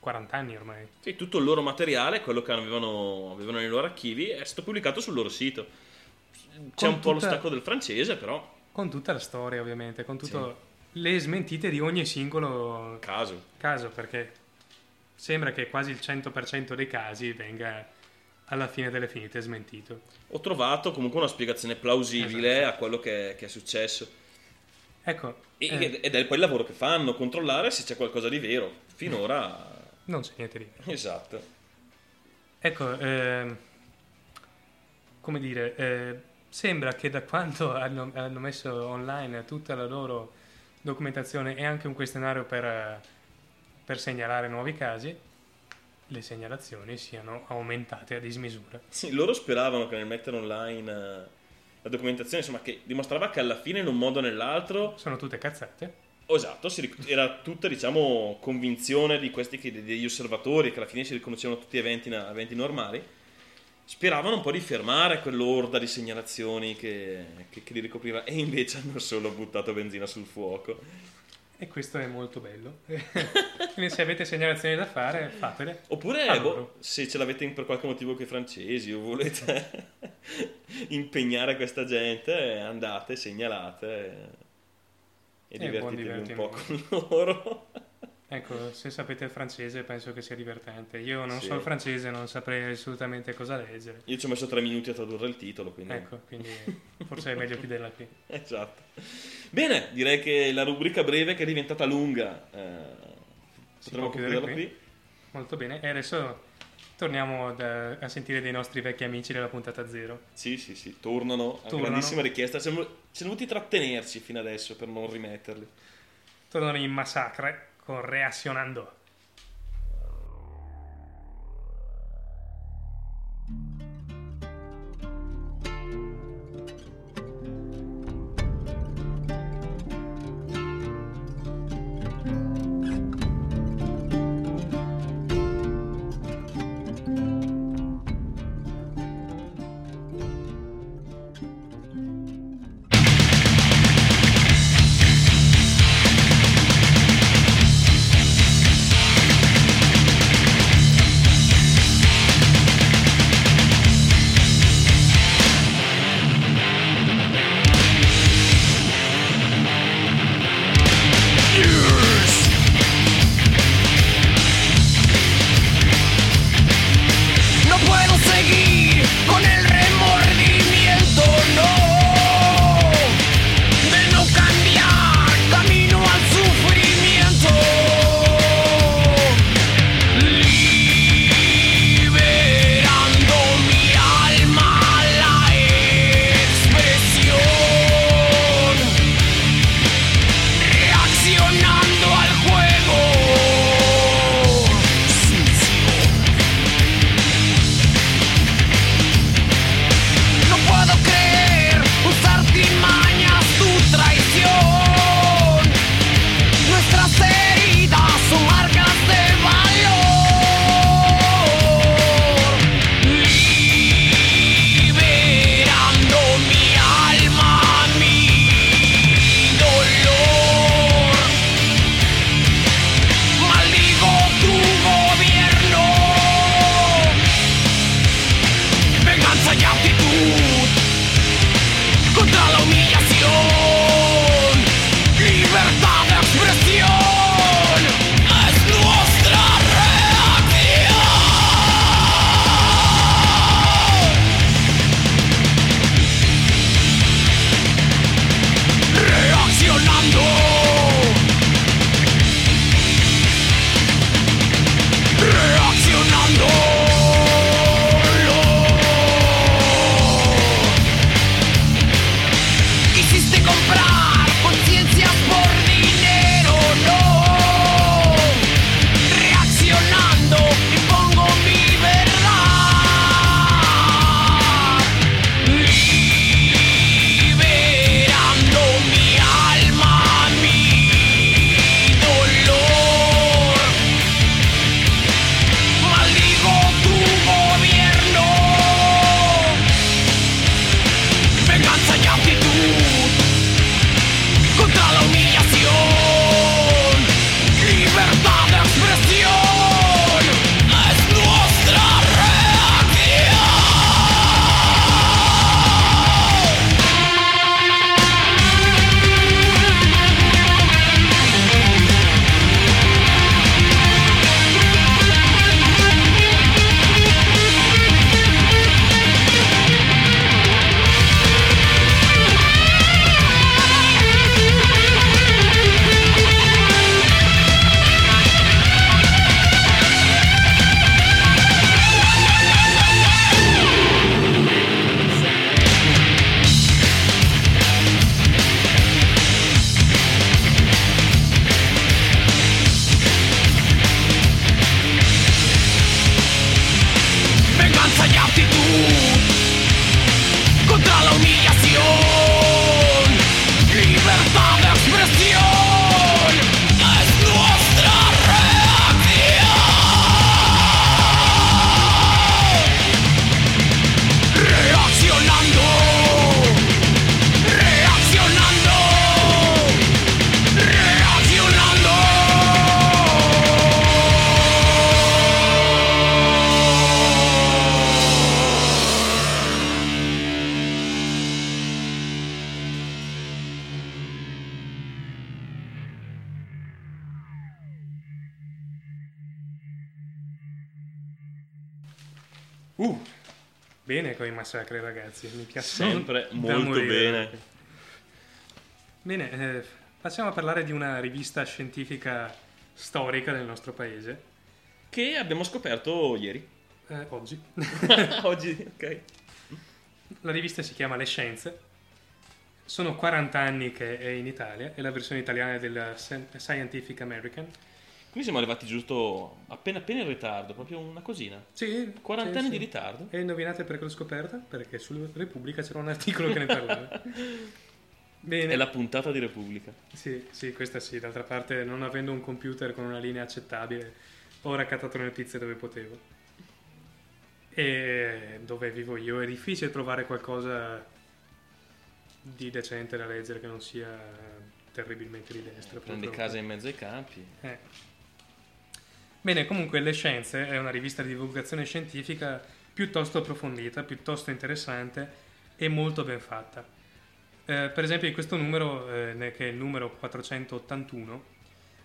40 anni ormai. Sì, tutto il loro materiale, quello che avevano, avevano nei loro archivi, è stato pubblicato sul loro sito. C'è Con un po' lo tutta- stacco del francese, però, Con tutta la storia ovviamente, con tutto le smentite di ogni singolo caso. caso perché sembra che quasi il 100% dei casi venga alla fine delle finite smentito. Ho trovato comunque una spiegazione plausibile Esatto. a quello che, che è successo. Ecco, E- eh, Ed è poi il lavoro che fanno, controllare se c'è qualcosa di vero. Finora, non c'è niente di esatto. Ecco, ehm, come dire, eh, sembra che da quando hanno, hanno messo online tutta la loro documentazione e anche un questionario per, eh, per segnalare nuovi casi, le segnalazioni siano aumentate a dismisura. Sì, loro speravano che nel mettere online eh, la documentazione, insomma, che dimostrava che alla fine, in un modo o nell'altro, Sono tutte cazzate. oh, esatto, era tutta, diciamo, convinzione di questi che- degli osservatori, che alla fine si riconoscevano tutti eventi, eventi normali. Speravano un po' di fermare quell'orda di segnalazioni che, che, che li ricopriva, e invece hanno solo buttato benzina sul fuoco. E questo è molto bello. Quindi se avete segnalazioni da fare, fatele. Oppure, boh, se ce l'avete per qualche motivo con i francesi o volete impegnare questa gente, andate, segnalate e, e divertitevi un po' con loro. Ecco, se sapete il francese penso che sia divertente. Io non Sì. so il francese, non saprei assolutamente cosa leggere. Io ci ho messo tre minuti a tradurre il titolo, quindi... Ecco, quindi forse è meglio chiuderla qui. Esatto. Bene, direi che la rubrica breve che è diventata lunga eh, potremmo concluderla qui? qui. Molto bene. E adesso torniamo da- a sentire dei nostri vecchi amici della puntata zero. Sì, sì, sì, tornano. a Tornano. grandissima richiesta. Siamo, siamo dovuti trattenerci fino adesso per non rimetterli. Tornano in massacre con Reazionando. Massacri, ragazzi. Mi piace Sempre molto morire. bene. Bene, eh, passiamo a parlare di una rivista scientifica storica del nostro paese. che abbiamo scoperto ieri. eh, oggi. Oggi, ok. La rivista si chiama Le Scienze. Sono 40 anni che è in Italia, è la versione italiana della Sci- Scientific American. Quindi siamo arrivati giusto appena appena in ritardo, proprio una cosina. Sì, 40 sì, anni sì. di ritardo. E indovinate perché l'ho scoperta? Perché sulla Repubblica c'era un articolo che ne parlava. Bene. È la puntata di Repubblica. Sì, sì, questa sì. D'altra parte, non avendo un computer con una linea accettabile, ho raccattato le notizie dove potevo. E dove vivo io è difficile trovare qualcosa di decente da leggere che non sia terribilmente di destra. Purtroppo. casa in mezzo ai campi. Eh. Bene, comunque Le Scienze è una rivista di divulgazione scientifica piuttosto approfondita, piuttosto interessante e molto ben fatta. Eh, per esempio in questo numero, eh, che è il numero 481,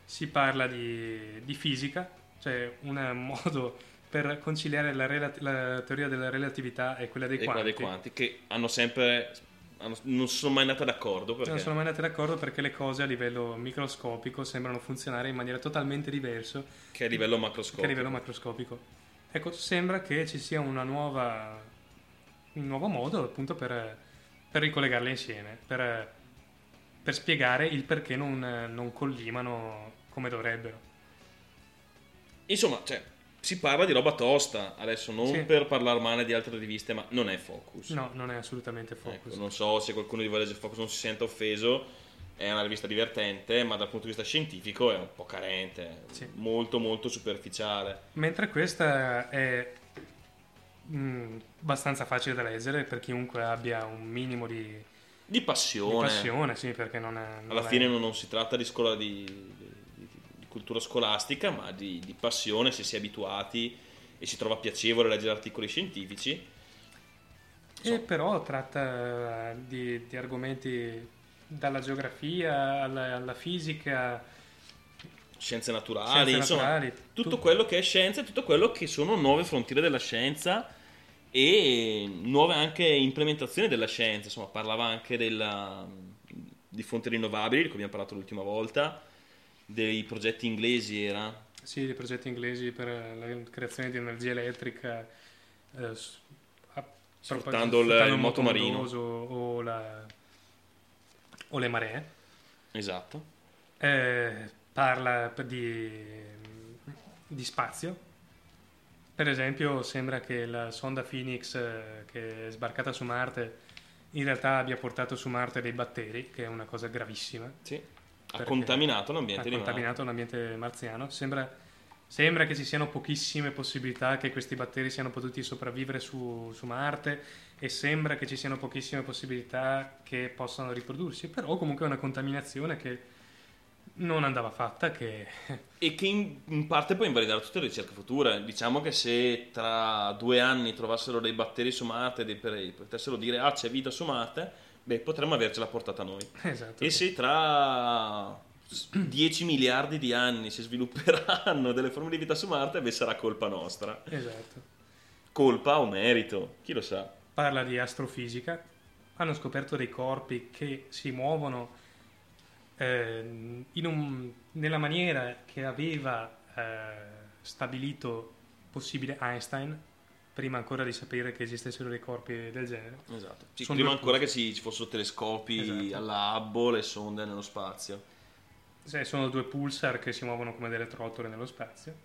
si parla di, di fisica, cioè un modo per conciliare la, rela- la teoria della relatività e quella dei e quanti. qua dei quanti, che hanno sempre... hanno- non sono mai andate d'accordo perché... Non sono mai andate d'accordo perché le cose a livello microscopico sembrano funzionare in maniera totalmente diversa Che a livello macroscopico. che a livello macroscopico. Ecco, sembra che ci sia una nuova, un nuovo modo appunto per, per ricollegarle insieme, per, per spiegare il perché non, non collimano come dovrebbero. Insomma, cioè, si parla di roba tosta. Adesso non Sì. per parlare male di altre riviste, ma non è Focus. No, non è assolutamente focus. Ecco, non so se qualcuno di voi legge Focus non si sente offeso. È una rivista divertente, ma dal punto di vista scientifico è un po' carente, Sì. molto molto superficiale. Mentre questa è mm, abbastanza facile da leggere per chiunque abbia un minimo di, Di di passione. passione, sì, perché non è... non Alla è- fine non, non si tratta di scuola di cultura scolastica, ma di, di passione se si è abituati e si trova piacevole leggere articoli scientifici. E però tratta eh, di, di argomenti dalla geografia alla, alla fisica, Scienze naturali, scienze insomma, naturali, tutto tu- quello che è scienza e tutto quello che sono nuove frontiere della scienza e nuove anche implementazioni della scienza. Insomma, parlava anche della, di fonti rinnovabili, di cui abbiamo parlato l'ultima volta, dei progetti inglesi era Sì, dei progetti inglesi per la creazione di energia elettrica eh, a- Sfruttando il- il moto marino. o, la- o le maree. esatto. Eh, parla di, di spazio. Per esempio, sembra che la sonda Phoenix eh, che è sbarcata su Marte in realtà abbia portato su Marte dei batteri, che è una cosa gravissima. Sì. Ha contaminato l'ambiente ha di Marte. contaminato l'ambiente marziano. Sembra, sembra che ci siano pochissime possibilità che questi batteri siano potuti sopravvivere su, su Marte e sembra che ci siano pochissime possibilità che possano riprodursi, però comunque è una contaminazione che non andava fatta, che E che in, in parte può invalidare tutte le ricerche future. Diciamo che se tra due anni trovassero dei batteri su Marte dei- per- potessero dire ah c'è vita su Marte, beh potremmo avercela portata noi. esatto. E se tra 10 miliardi di anni si svilupperanno delle forme di vita su Marte, beh sarà colpa nostra. Esatto. Colpa o merito, chi lo sa. Parla di astrofisica. Hanno scoperto dei corpi che si muovono eh, in un- nella maniera che aveva eh, stabilito possibile Einstein, prima ancora di sapere che esistessero dei corpi del genere. Esatto. Sì, prima ancora che ci, fossero telescopi Esatto. alla Hubble e sonde nello spazio. Se sono due pulsar che si muovono come delle trottole nello spazio.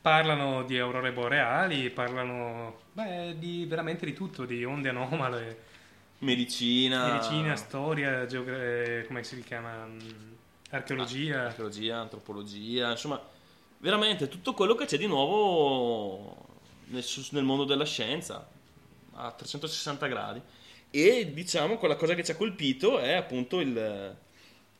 Parlano di aurore boreali, parlano beh, di veramente di tutto, di onde anomale, Medicina, medicina, storia, geogra- eh, come si chiama? Mm, Archeologia. archeologia, antropologia, insomma, veramente tutto quello che c'è di nuovo nel, nel mondo della scienza a 360 gradi. E diciamo quella cosa che ci ha colpito è appunto il,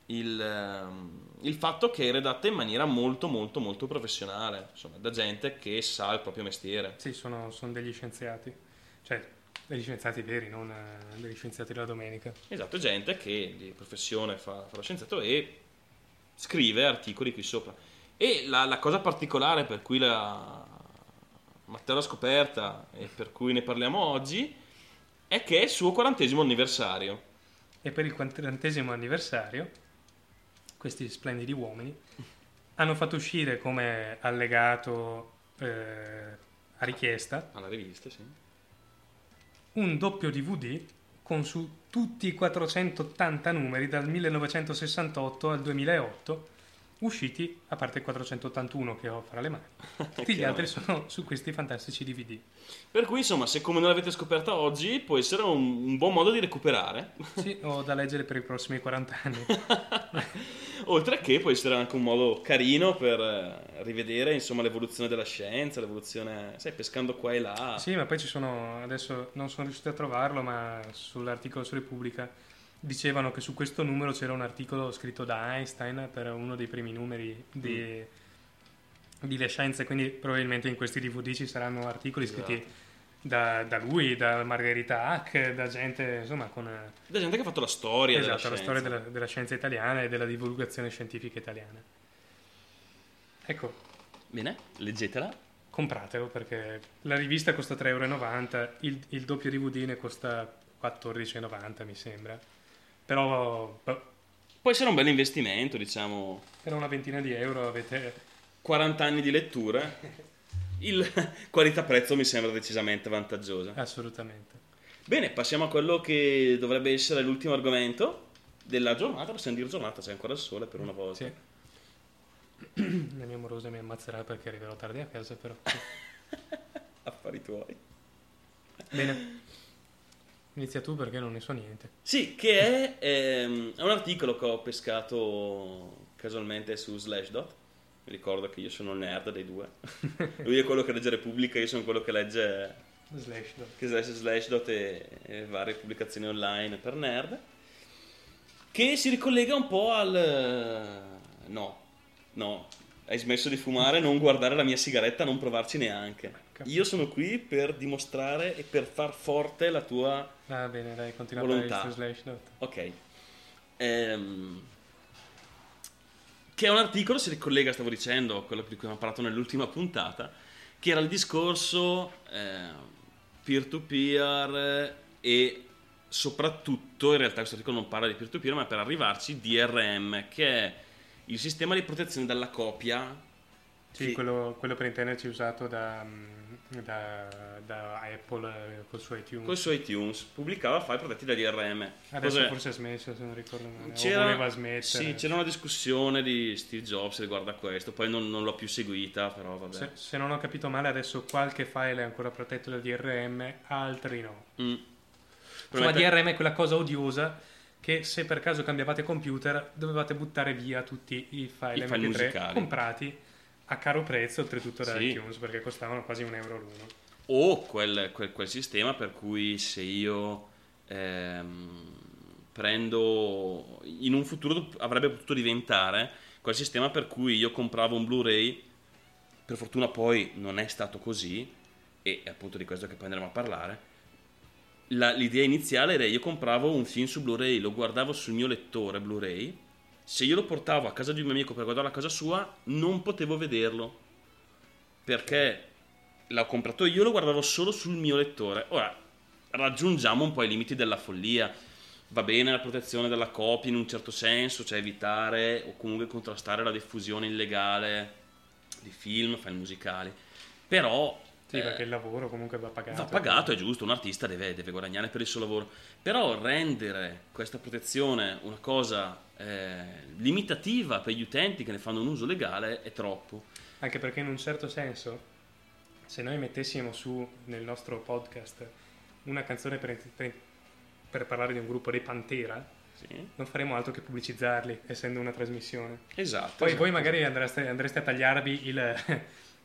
il, ehm, il fatto che è redatta in maniera molto molto molto professionale, insomma, da gente che sa il proprio mestiere. Sì, sono, sono degli scienziati, cioè degli scienziati veri, non eh, degli scienziati della domenica. Esatto, gente che di professione fa, fa lo scienziato e scrive articoli qui sopra. E la, la cosa particolare per cui la, Matteo l'ha scoperta e per cui ne parliamo oggi, è che è il suo quarantesimo anniversario. E per il quarantesimo anniversario, questi splendidi uomini hanno fatto uscire come allegato eh, a richiesta Alla rivista, sì. un doppio DVD con su tutti i 480 numeri dal 1968 al 2008 usciti, a parte il 481 che ho fra le mani. Tutti gli altri sono su questi fantastici DVD. Per cui, insomma, se come non l'avete scoperta oggi, può essere un, un buon modo di recuperare. Sì, ho da leggere per i prossimi 40 anni. Oltre che può essere anche un modo carino per eh, rivedere, insomma, l'evoluzione della scienza, l'evoluzione, sai, pescando qua e là. Sì, ma poi ci sono, adesso non sono riuscito a trovarlo, ma sull'articolo su Repubblica dicevano che su questo numero c'era un articolo scritto da Einstein per uno dei primi numeri di, di Le Scienze, quindi probabilmente in questi DVD ci saranno articoli scritti da, da lui, da Margherita Hack, da gente, insomma, con Da gente che ha fatto la storia della esatto, la scienza. storia della, della scienza italiana e della divulgazione scientifica italiana. Ecco, Bene, leggetela. compratelo perché la rivista costa 3,90 euro, il, il doppio DVD ne costa 14,90 mi sembra. Però Può essere un bel investimento, diciamo, per una ventina di euro avete... 40 anni di letture. Il qualità-prezzo mi sembra decisamente vantaggiosa. Assolutamente. Bene, passiamo a quello che dovrebbe essere l'ultimo argomento della giornata. Possiamo dire giornata, c'è ancora il sole per una volta. Sì. La mia amorosa mi ammazzerà perché arriverò tardi a casa, però. Affari tuoi. Bene. Inizia tu perché non ne so niente. Sì, che è, ehm, è un articolo che ho pescato casualmente su Slashdot. Mi ricordo che io sono il nerd dei due. Lui è quello che legge Repubblica, io sono quello che legge Slash. che legge Slashdot e, e varie pubblicazioni online per nerd. Che si ricollega un po' al... No, no, hai smesso di fumare, non guardare la mia sigaretta, non provarci neanche. Io sono qui per dimostrare e per far forte la tua Va bene, dai, Volontà. Ok. Ehm, che è un articolo, si ricollega, stavo dicendo, a quello di cui abbiamo parlato nell'ultima puntata, che era il discorso eh, peer-to-peer e soprattutto, in realtà questo articolo non parla di peer-to-peer, ma per arrivarci DRM, che è il sistema di protezione dalla copia. Sì, che- quello, quello per intenderci usato da, mm, da, da Apple eh, col suo iTunes. Con su iTunes pubblicava file protetti da DRM. Adesso Cos'è? forse ha smesso, se non ricordo male. C'era, o voleva smettere. sì, c'era una discussione di Steve Jobs riguardo a questo, poi non, non l'ho più seguita, però vabbè. Se, se non ho capito male, adesso qualche file è ancora protetto da DRM, altri no. Mm. Insomma, Promette- DRM è quella cosa odiosa che se per caso cambiavate computer dovevate buttare via tutti i file, I file MP3 musicali. comprati a caro prezzo, oltretutto da Sì. iTunes, perché costavano quasi un euro l'uno. O quel, quel- quel sistema per cui se io ehm, prendo in un futuro avrebbe potuto diventare quel sistema per cui io compravo un Blu-ray, per fortuna poi non è stato così, e è appunto di questo che poi andremo a parlare. La- l'idea iniziale era io compravo un film su Blu-ray, lo guardavo sul mio lettore Blu-ray, se io lo portavo a casa di un mio amico per guardarlo a casa sua, non potevo vederlo perché l'ho comprato io, lo guardavo solo sul mio lettore. Ora raggiungiamo un po' i limiti della follia. Va bene la protezione della copia in un certo senso, cioè evitare o comunque contrastare la diffusione illegale di film, file musicali. Però Sì, eh, perché il lavoro comunque va pagato. Va pagato, è giusto, un artista deve, deve guadagnare per il suo lavoro, però rendere questa protezione una cosa eh, limitativa per gli utenti che ne fanno un uso legale è troppo. Anche perché in un certo senso, se noi mettessimo su nel nostro podcast una canzone per, per- per parlare di un gruppo dei Pantera, Sì. non faremo altro che pubblicizzarli, essendo una trasmissione. Esatto. Poi esatto. voi magari andreste, andreste a tagliarvi il,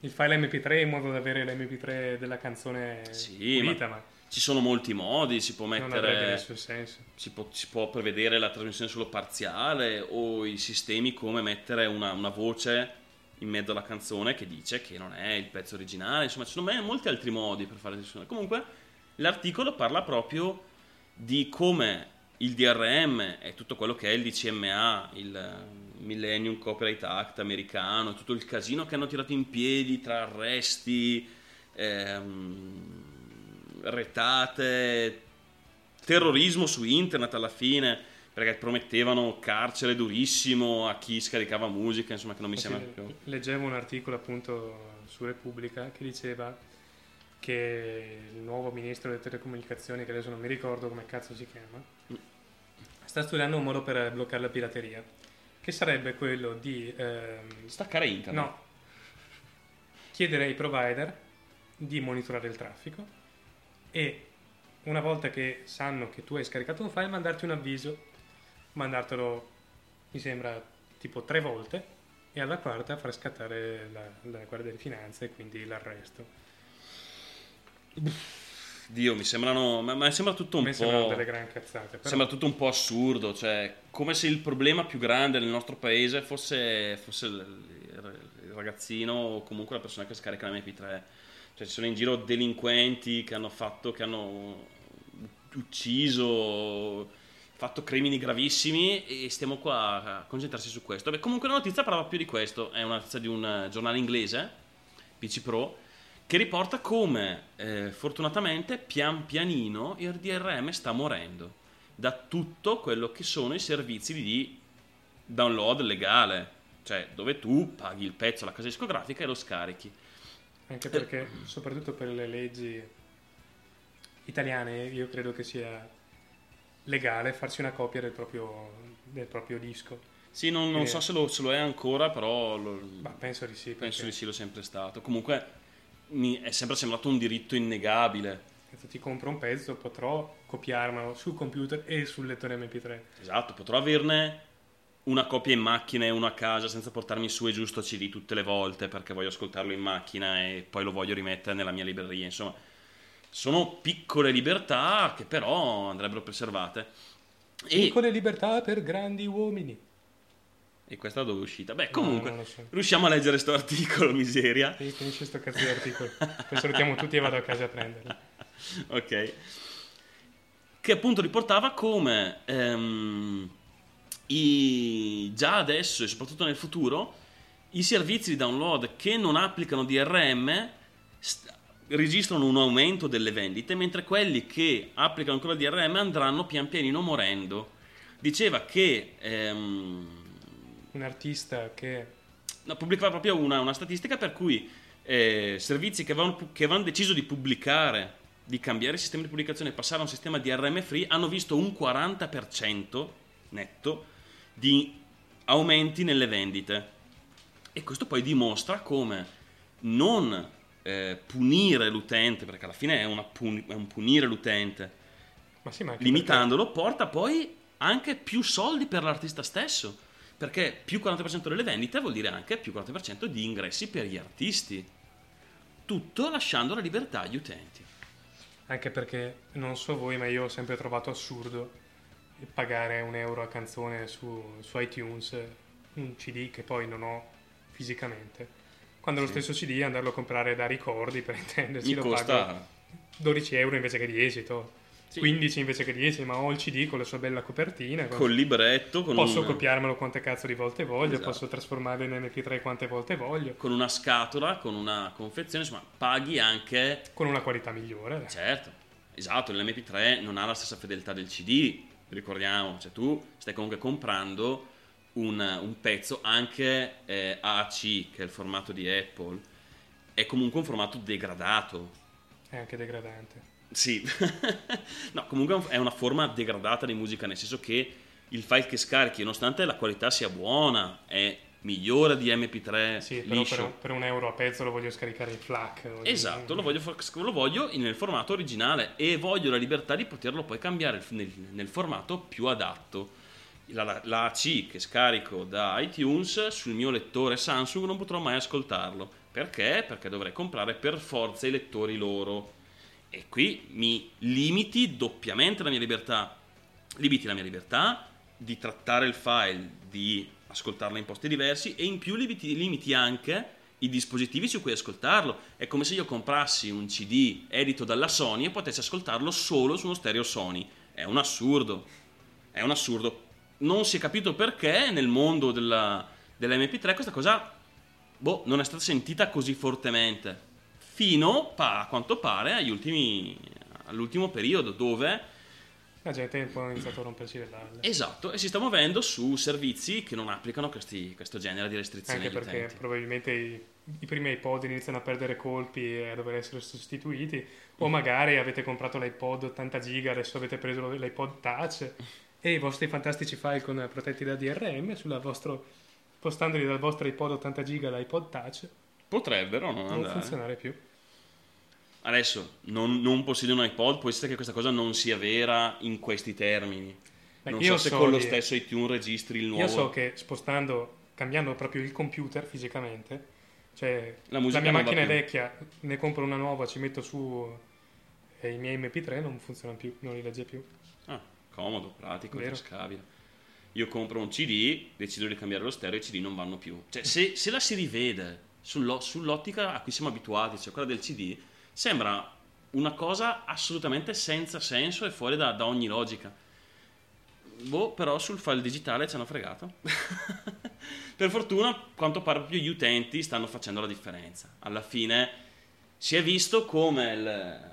il file MP3 in modo da avere l'MP3 della canzone Sì, pulita, ma, Ci sono molti modi, si può mettere... nessun senso. Si può, si può prevedere la trasmissione solo parziale o i sistemi come mettere una, una voce in mezzo alla canzone che dice che non è il pezzo originale. Insomma, ci sono molti altri modi per fare trasmissione. Comunque, l'articolo parla proprio di come il DRM e tutto quello che è il DCMA, il Millennium Copyright Act americano, tutto il casino che hanno tirato in piedi tra arresti, ehm, retate, terrorismo su internet alla fine, perché promettevano carcere durissimo a chi scaricava musica, insomma che non mi Sì, sembra più... Leggevo un articolo appunto su Repubblica che diceva che il nuovo ministro delle telecomunicazioni, che adesso non mi ricordo come cazzo si chiama, Mm. sta studiando un modo per bloccare la pirateria, che sarebbe quello di ehm, Staccare internet. no, chiedere ai provider di monitorare il traffico e una volta che sanno che tu hai scaricato un file mandarti un avviso, mandartelo mi sembra tipo tre volte e alla quarta far scattare la, la Guardia di Finanza e quindi l'arresto. Dio, mi sembrano... Ma, ma sembra tutto un me sembrano po'... delle gran cazzate. Però Sembra tutto un po' assurdo, cioè come se il problema più grande nel nostro paese fosse, fosse il, ragazzino o comunque la persona che scarica la MP3. Cioè ci sono in giro delinquenti che hanno fatto, che hanno ucciso, fatto crimini gravissimi e stiamo qua a concentrarsi su questo. Beh, comunque la notizia parlava più di questo, è una notizia di un giornale inglese, PC Pro, che riporta come eh, fortunatamente pian pianino il DRM sta morendo da tutto quello che sono i servizi di download legale, cioè dove tu paghi il pezzo alla casa discografica e lo scarichi. Anche perché, soprattutto per le leggi italiane, io credo che sia legale farsi una copia del proprio, del proprio disco. Sì, non, non Eh. so se lo, se lo è ancora, però lo- Ma penso di sì. penso di sì, lo è sempre stato. Comunque mi è sempre sembrato un diritto innegabile. Se ti compro un pezzo potrò copiarmelo sul computer e sul lettore MP3. Esatto, potrò averne una copia in macchina e una a casa senza portarmi su e giù sto CD tutte le volte perché voglio ascoltarlo in macchina e poi lo voglio rimettere nella mia libreria. Insomma, sono piccole libertà che però andrebbero preservate. E, Piccole libertà per grandi uomini. E questa dove è uscita? Beh, No, comunque, lo so. riusciamo a leggere sto articolo, miseria. Sì, finisce sto cazzo di articolo. Poi salutiamo tutti e vado a casa a prenderlo. ok. Che appunto riportava come ehm, i- già adesso e soprattutto nel futuro i servizi di download che non applicano DRM st- registrano un aumento delle vendite, mentre quelli che applicano ancora DRM andranno pian pianino morendo. Diceva che ehm, Un artista che No, pubblicava proprio una, una statistica per cui eh, servizi che avevano, che avevano deciso di pubblicare, di cambiare il sistema di pubblicazione e passare a un sistema di DRM free, hanno visto un 40% netto di aumenti nelle vendite. E questo poi dimostra come non eh, punire l'utente, perché alla fine è, una puni- è un punire l'utente, Ma sì, ma limitandolo, porta poi anche più soldi per l'artista stesso. Perché più 40% delle vendite vuol dire anche più 40% di ingressi per gli artisti. Tutto lasciando la libertà agli utenti. Anche perché, non so voi, ma io ho sempre trovato assurdo pagare un euro a canzone su, su iTunes un CD che poi non ho fisicamente. Quando lo stesso CD andarlo a comprare da ricordi, per intenderci, Mi lo pago costa 12 euro invece che 10, to. Sì. 15 invece che 10, ma ho il CD con la sua bella copertina. con- col libretto, con, Posso un- copiarmelo quante cazzo di volte voglio, Esatto. posso trasformarlo in MP3 quante volte voglio, con una scatola, con una confezione, insomma, paghi anche con una qualità migliore. Certo, esatto, l'MP3 non ha la stessa fedeltà del CD, ricordiamo, cioè tu stai comunque comprando un, un pezzo anche eh, AAC, che è il formato di Apple, è comunque un formato degradato. È anche degradante. Sì, no, comunque è una forma degradata di musica, nel senso che il file che scarichi, nonostante la qualità sia buona, è migliore di MP3 Sì, però liscio. per, per un euro a pezzo lo voglio scaricare in FLAC. Esatto, lo voglio, fa- lo voglio nel formato originale e voglio la libertà di poterlo poi cambiare nel, nel formato più adatto. La, la, la AC che scarico da iTunes sul mio lettore Samsung non potrò mai ascoltarlo. Perché? Perché dovrei comprare per forza i lettori loro. E qui mi limiti doppiamente la mia libertà. Limiti la mia libertà di trattare il file, di ascoltarlo in posti diversi e in più limiti, limiti anche i dispositivi su cui ascoltarlo. È come se io comprassi un CD edito dalla Sony e potessi ascoltarlo solo su uno stereo Sony. È un assurdo. È un assurdo. Non si è capito perché nel mondo della, dell'MP3 questa cosa boh, non è stata sentita così fortemente. Fino, a quanto pare, agli ultimi, all'ultimo periodo dove La gente un po' ha iniziato a romperci le balle. Esatto, e si sta muovendo su servizi che non applicano questi- questo genere di restrizioni Anche perché utenti. probabilmente i, i primi iPod iniziano a perdere colpi e a dover essere sostituiti. O magari avete comprato l'iPod 80 giga, adesso avete preso l'iPod Touch e i vostri fantastici file con protetti da DRM sulla vostro, spostandoli dal vostro iPod 80 giga all'iPod Touch Potrebbero non non funzionare più. Adesso, non, non possiedi un iPod, può essere che questa cosa non sia vera in questi termini. Beh, non so se so con lo di- stesso iTunes registri il nuovo. Io so che spostando, cambiando proprio il computer fisicamente, cioè La la, mia macchina è vecchia, ne compro una nuova, ci metto su e i miei MP3 non funzionano più, non li legge più. Ah, comodo, pratico, tascabile. Io compro un CD, decido di cambiare lo stereo e i CD non vanno più. Cioè, se, se la si rivede sullo- sull'ottica a cui siamo abituati, cioè quella del CD, sembra una cosa assolutamente senza senso e fuori da, da ogni logica. Boh, però sul file digitale ci hanno fregato. per fortuna, quanto pare, proprio gli utenti stanno facendo la differenza. Alla fine si è visto come il...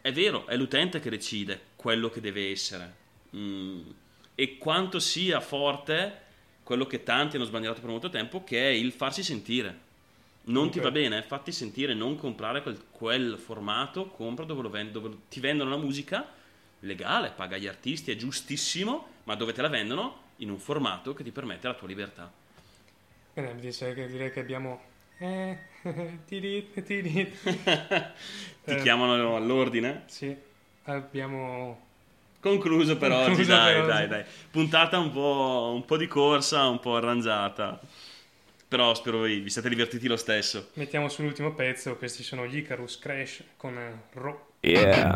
È vero, è l'utente che decide quello che deve essere. Mm, E quanto sia forte quello che tanti hanno sbandierato per molto tempo, che è il farsi sentire. Non ti va bene, fatti sentire, non comprare quel, quel formato, compra dove, lo vend- dove ti vendono la musica legale, paga gli artisti, è giustissimo, ma dove te la vendono in un formato che ti permette la tua libertà. Bene, mi dice che direi che abbiamo... Eh, tidit, tidit. Ti chiamano all'ordine? Sì, abbiamo... Concluso per oggi, Concluso dai, per dai, oggi. dai. Puntata un po', un po' di corsa, un po' arrangiata. Però spero vi, vi siate divertiti lo stesso. Mettiamo sull'ultimo pezzo, questi sono gli Icarus Crash con Ro. Yeah.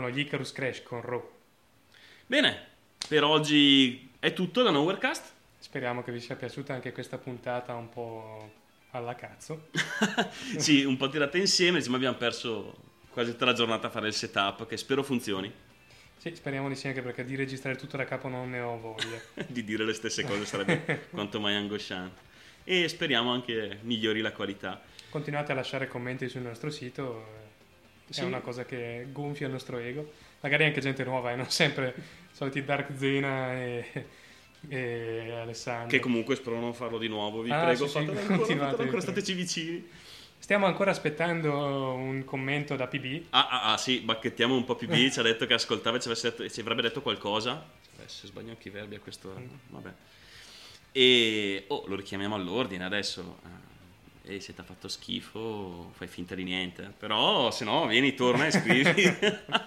Erano gli Icarus Crash con Raw. Bene, per oggi è tutto da Nowherecast. Speriamo che vi sia piaciuta anche questa puntata un po' alla cazzo. sì, un po' tirate insieme, insomma abbiamo perso quasi tutta la giornata a fare il setup, che spero funzioni. Sì, speriamo di sì, anche perché di registrare tutto da capo non ne ho voglia. di dire le stesse cose sarebbe quanto mai angosciante. E speriamo anche migliori la qualità. Continuate a lasciare commenti sul nostro sito, Sì. è una cosa che gonfia il nostro ego. Magari anche gente nuova, e non sempre soliti Dark Zena e, e Alessandro. Che comunque spero non farlo di nuovo, vi Ah, prego, sì, sì, fatelo ancora, continuate, fatelo ancora, stateci vicini. Stiamo ancora aspettando un commento da PB. Ah, ah, ah, sì, bacchettiamo un po' PB, ci ha detto che ascoltava e ci, avesse detto- ci avrebbe detto qualcosa. Adesso sbaglio anche i verbi a questo... Vabbè. E... Oh, lo richiamiamo all'ordine adesso. Ehi, se ti ha fatto schifo, fai finta di niente. Però, se no, vieni, torna e scrivi.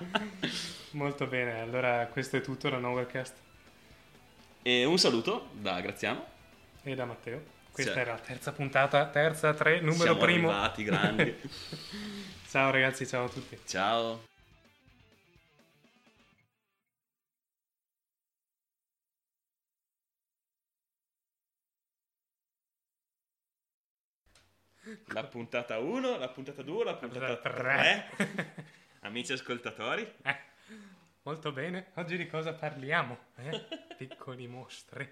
Molto bene, allora questo è tutto da Nowherecast e un saluto da Graziano. e da Matteo. Questa Sì. era la terza puntata, terza, tre, numero Siamo primo. arrivati, grandi. Ciao ragazzi, ciao a tutti. Ciao. La puntata 1, la puntata 2, la puntata Puntata 3. Amici ascoltatori, Eh, molto bene, oggi di cosa parliamo? Eh? Piccoli mostri.